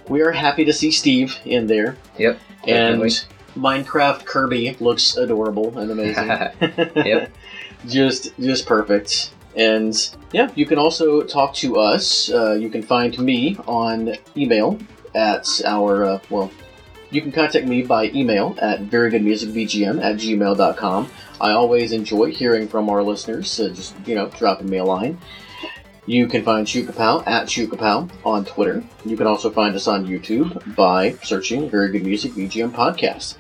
we are happy to see Steve in there.
Yep,
And
definitely.
Minecraft Kirby looks adorable and amazing.
Yep.
just just perfect. And yeah, you can also talk to us. Uh, you can find me on email at our, uh, well, you can contact me by email at verygoodmusicvgm at gmail.com. I always enjoy hearing from our listeners, so just, you know, dropping me a line. You can find Shukapow at Shukapow on Twitter. You can also find us on YouTube by searching Very Good Music VGM Podcast.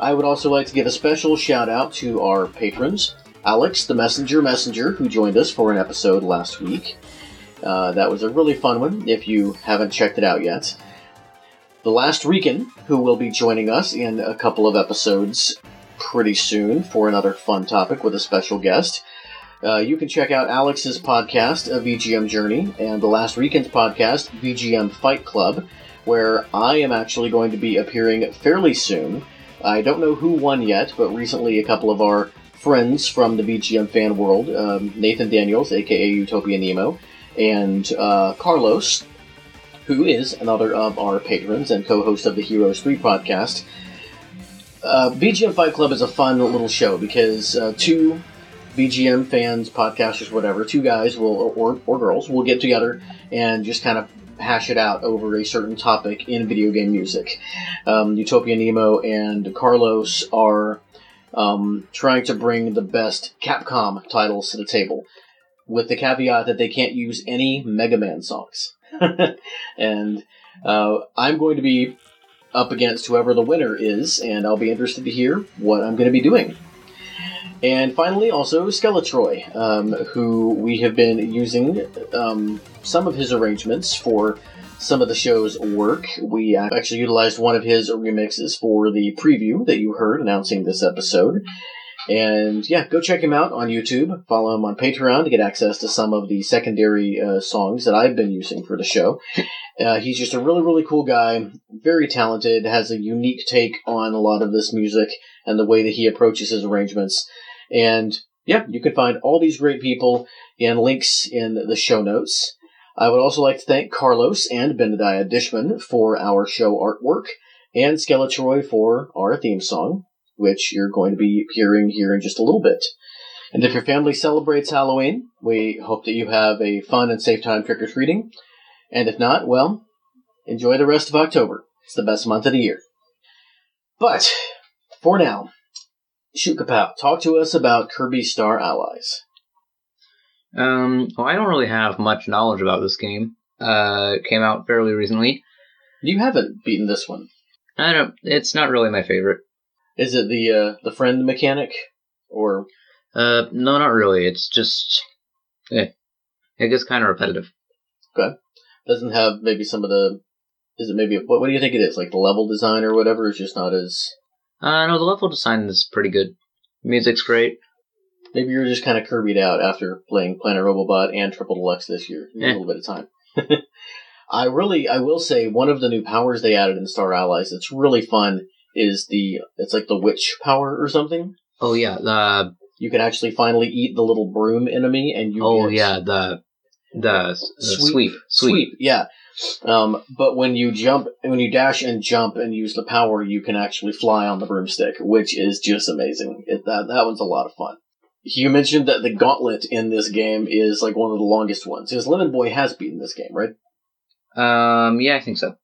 I would also like to give a special shout out to our patrons, Alex the Messenger Messenger, who joined us for an episode last week. Uh, that was a really fun one if you haven't checked it out yet. The Last Rican, who will be joining us in a couple of episodes pretty soon for another fun topic with a special guest. Uh, you can check out Alex's podcast, A VGM Journey, and The Last Rican's podcast, VGM Fight Club, where I am actually going to be appearing fairly soon. I don't know who won yet, but recently a couple of our friends from the VGM fan world, um, Nathan Daniels, aka Utopia Nemo, and uh, Carlos, who is another of our patrons and co host of the Heroes 3 podcast. Uh, VGM Fight Club is a fun little show because uh, two VGM fans, podcasters, whatever, two guys will or, or girls will get together and just kind of hash it out over a certain topic in video game music. Um, Utopia Nemo and Carlos are um, trying to bring the best Capcom titles to the table, with the caveat that they can't use any Mega Man songs. and uh, I'm going to be up against whoever the winner is, and I'll be interested to hear what I'm going to be doing. And finally, also Skeletroy, um, who we have been using um, some of his arrangements for some of the show's work. We actually utilized one of his remixes for the preview that you heard announcing this episode. And yeah, go check him out on YouTube. Follow him on Patreon to get access to some of the secondary uh, songs that I've been using for the show. Uh, he's just a really, really cool guy, very talented, has a unique take on a lot of this music and the way that he approaches his arrangements. And yeah, you can find all these great people and links in the show notes. I would also like to thank Carlos and Benediah Dishman for our show artwork, and Skeletroy for our theme song, which you're going to be hearing here in just a little bit. And if your family celebrates Halloween, we hope that you have a fun and safe time trick or treating. And if not, well, enjoy the rest of October. It's the best month of the year. But for now, Shukapow, talk to us about Kirby Star Allies.
Um, well, I don't really have much knowledge about this game. Uh, it came out fairly recently.
You haven't beaten this one.
I don't. It's not really my favorite.
Is it the uh, the friend mechanic, or
Uh, no, not really. It's just, eh, it gets kind of repetitive.
Okay, doesn't have maybe some of the? Is it maybe what? What do you think it is? Like the level design or whatever is just not as.
Uh, no, the level design is pretty good. Music's great.
Maybe you're just kind of Kirby'd out after playing Planet Robobot and Triple Deluxe this year.
Eh.
A little bit of time. I really, I will say, one of the new powers they added in Star Allies that's really fun is the. It's like the witch power or something.
Oh yeah, the
You can actually finally eat the little broom enemy, and you.
oh yeah, the the, the sweep, sweep.
sweep, yeah. Um, but when you jump, when you dash and jump and use the power, you can actually fly on the broomstick, which is just amazing. It, that that one's a lot of fun. You mentioned that the gauntlet in this game is like one of the longest ones. Because Lemon Boy has beaten this game, right?
Um, yeah, I think so.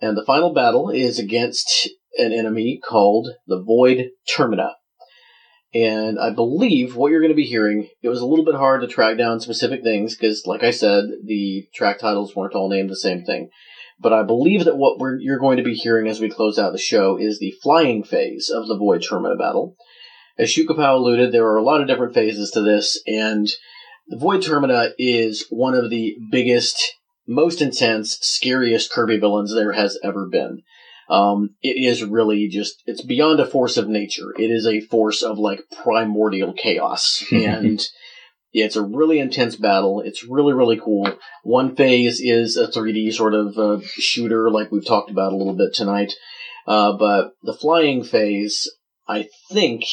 And the final battle is against an enemy called the Void Termina. And I believe what you're going to be hearing, it was a little bit hard to track down specific things because, like I said, the track titles weren't all named the same thing. But I believe that what you're going to be hearing as we close out the show is the flying phase of the Void Termina battle. As Shukapow alluded, there are a lot of different phases to this, and the Void Termina is one of the biggest, most intense, scariest Kirby villains there has ever been. Um, it is really just, it's beyond a force of nature. It is a force of like primordial chaos. and it's a really intense battle. It's really, really cool. One phase is a 3D sort of uh, shooter, like we've talked about a little bit tonight. Uh, but the flying phase, I think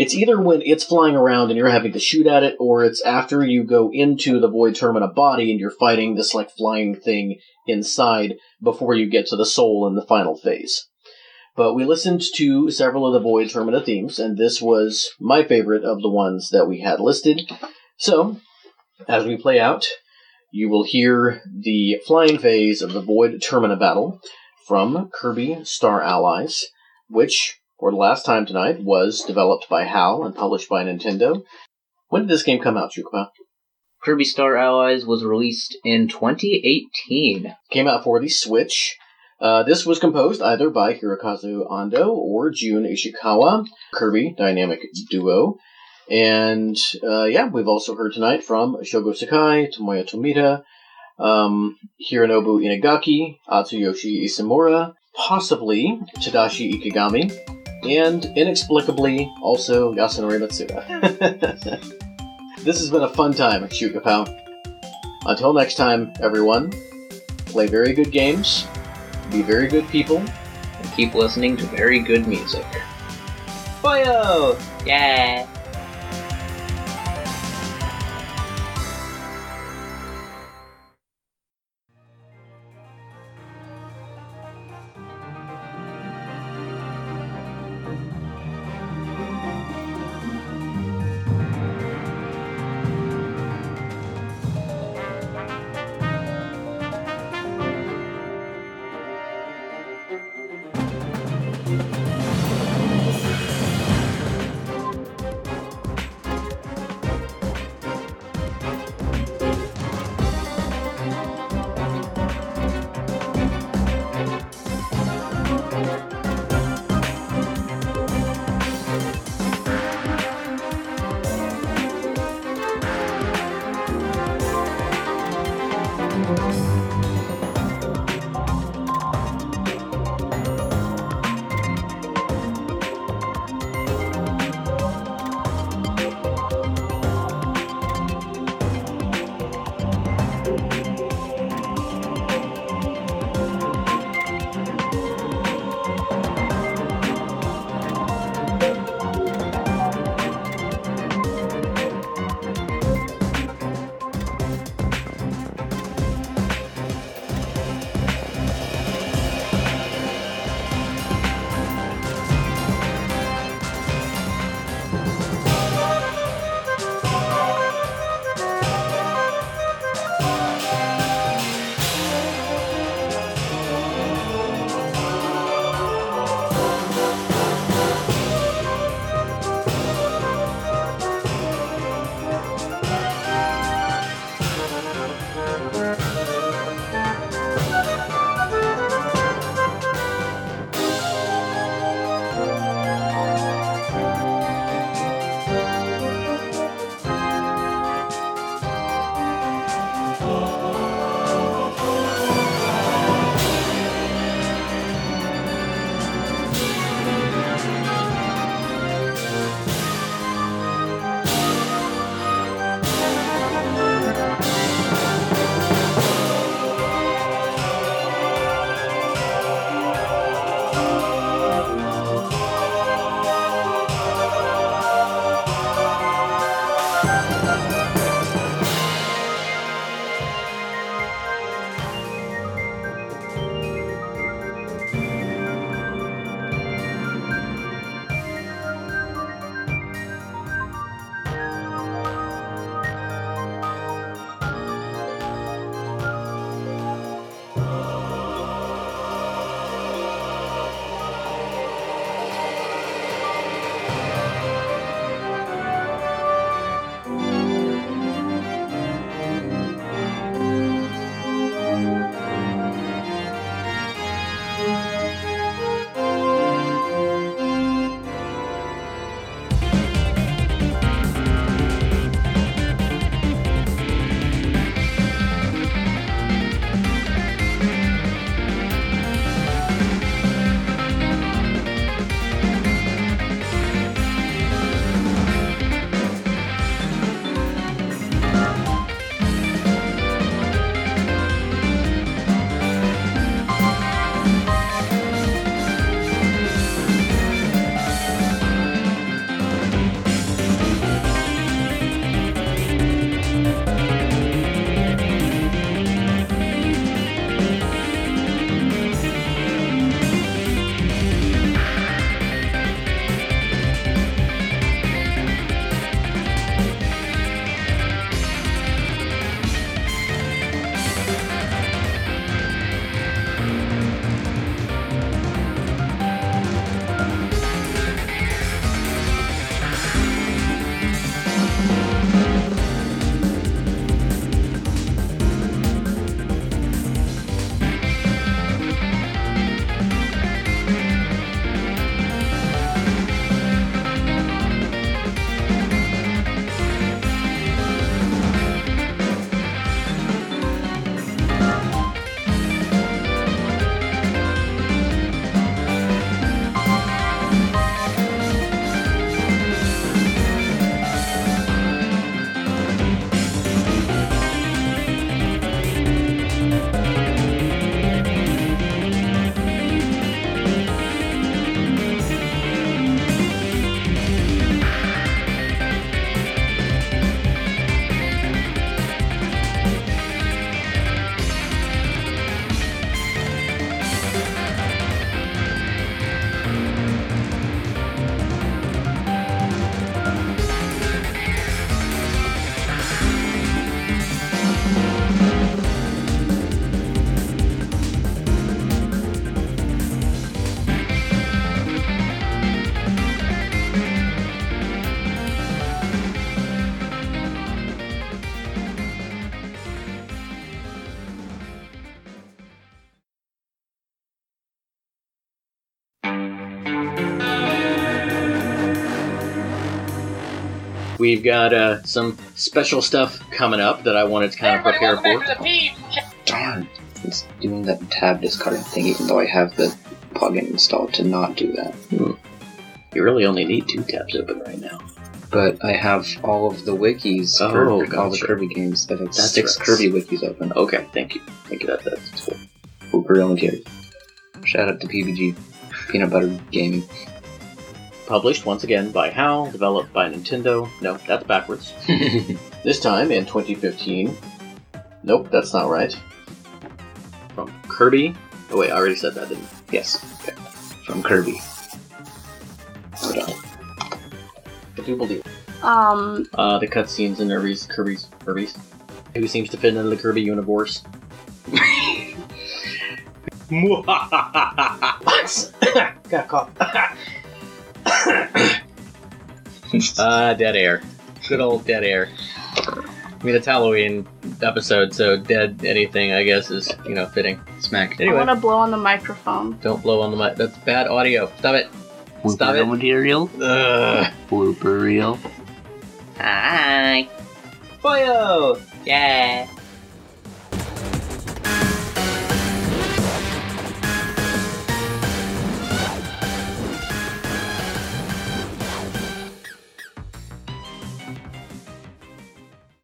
it's either when it's flying around and you're having to shoot at it, or it's after you go into the Void Termina body and you're fighting this like flying thing inside before you get to the soul in the final phase. But we listened to several of the Void Termina themes, and this was my favorite of the ones that we had listed. So, as we play out, you will hear the flying phase of the Void Termina battle from Kirby Star Allies, which, for the last time tonight, was developed by HAL and published by Nintendo. When did this game come out, Shukapow?
Kirby Star Allies was released in 2018.
Came out for the Switch. Uh, this was composed either by Hirokazu Ando or Jun Ishikawa, Kirby Dynamic Duo. And uh, yeah, we've also heard tonight from Shogo Sakai, Tomoya Tomita, um, Hironobu Inagaki, Atsuyoshi Isemura, possibly Tadashi Ikegami, and inexplicably also Yasunori Matsuda. this has been a fun time at Shukapow. Until next time, everyone, play very good games, be very good people,
And keep listening to very good music.
Boyo!
Yeah!
We've got uh, some special stuff coming up that I wanted to kind of prepare for.
Darn. It's doing that tab discarding thing, even though I have the plugin installed to not do that.
You really only need two tabs open right now.
But I have all of the wikis
Oh,
for all the. Kirby games. I have
That's
six
right.
Kirby wikis open.
Okay, thank you. Thank you. That, that's cool.
Shout out to PBG. Peanut Butter Gaming.
Published once again by HAL, developed by Nintendo. No, that's backwards. This time in 2015. Nope, that's not right. From Kirby. Oh wait, I already said that, didn't I?
yes. From Kirby. Hold on.
Kadoobledee.
Um,
Uh, the cutscenes in Kirby's, Kirby's, Kirby's. Who seems to fit into the Kirby universe? what? Got caught. uh, dead air. Good old dead air. I mean, it's Halloween episode, so dead anything, I guess, is, you know, fitting.
Smack.
I
Anyway,
want to blow on the microphone.
don't blow on the mic. That's bad audio. Stop it. Stop it.
material.
Ugh.
Blooper reel.
Hi. Boyo. Yeah.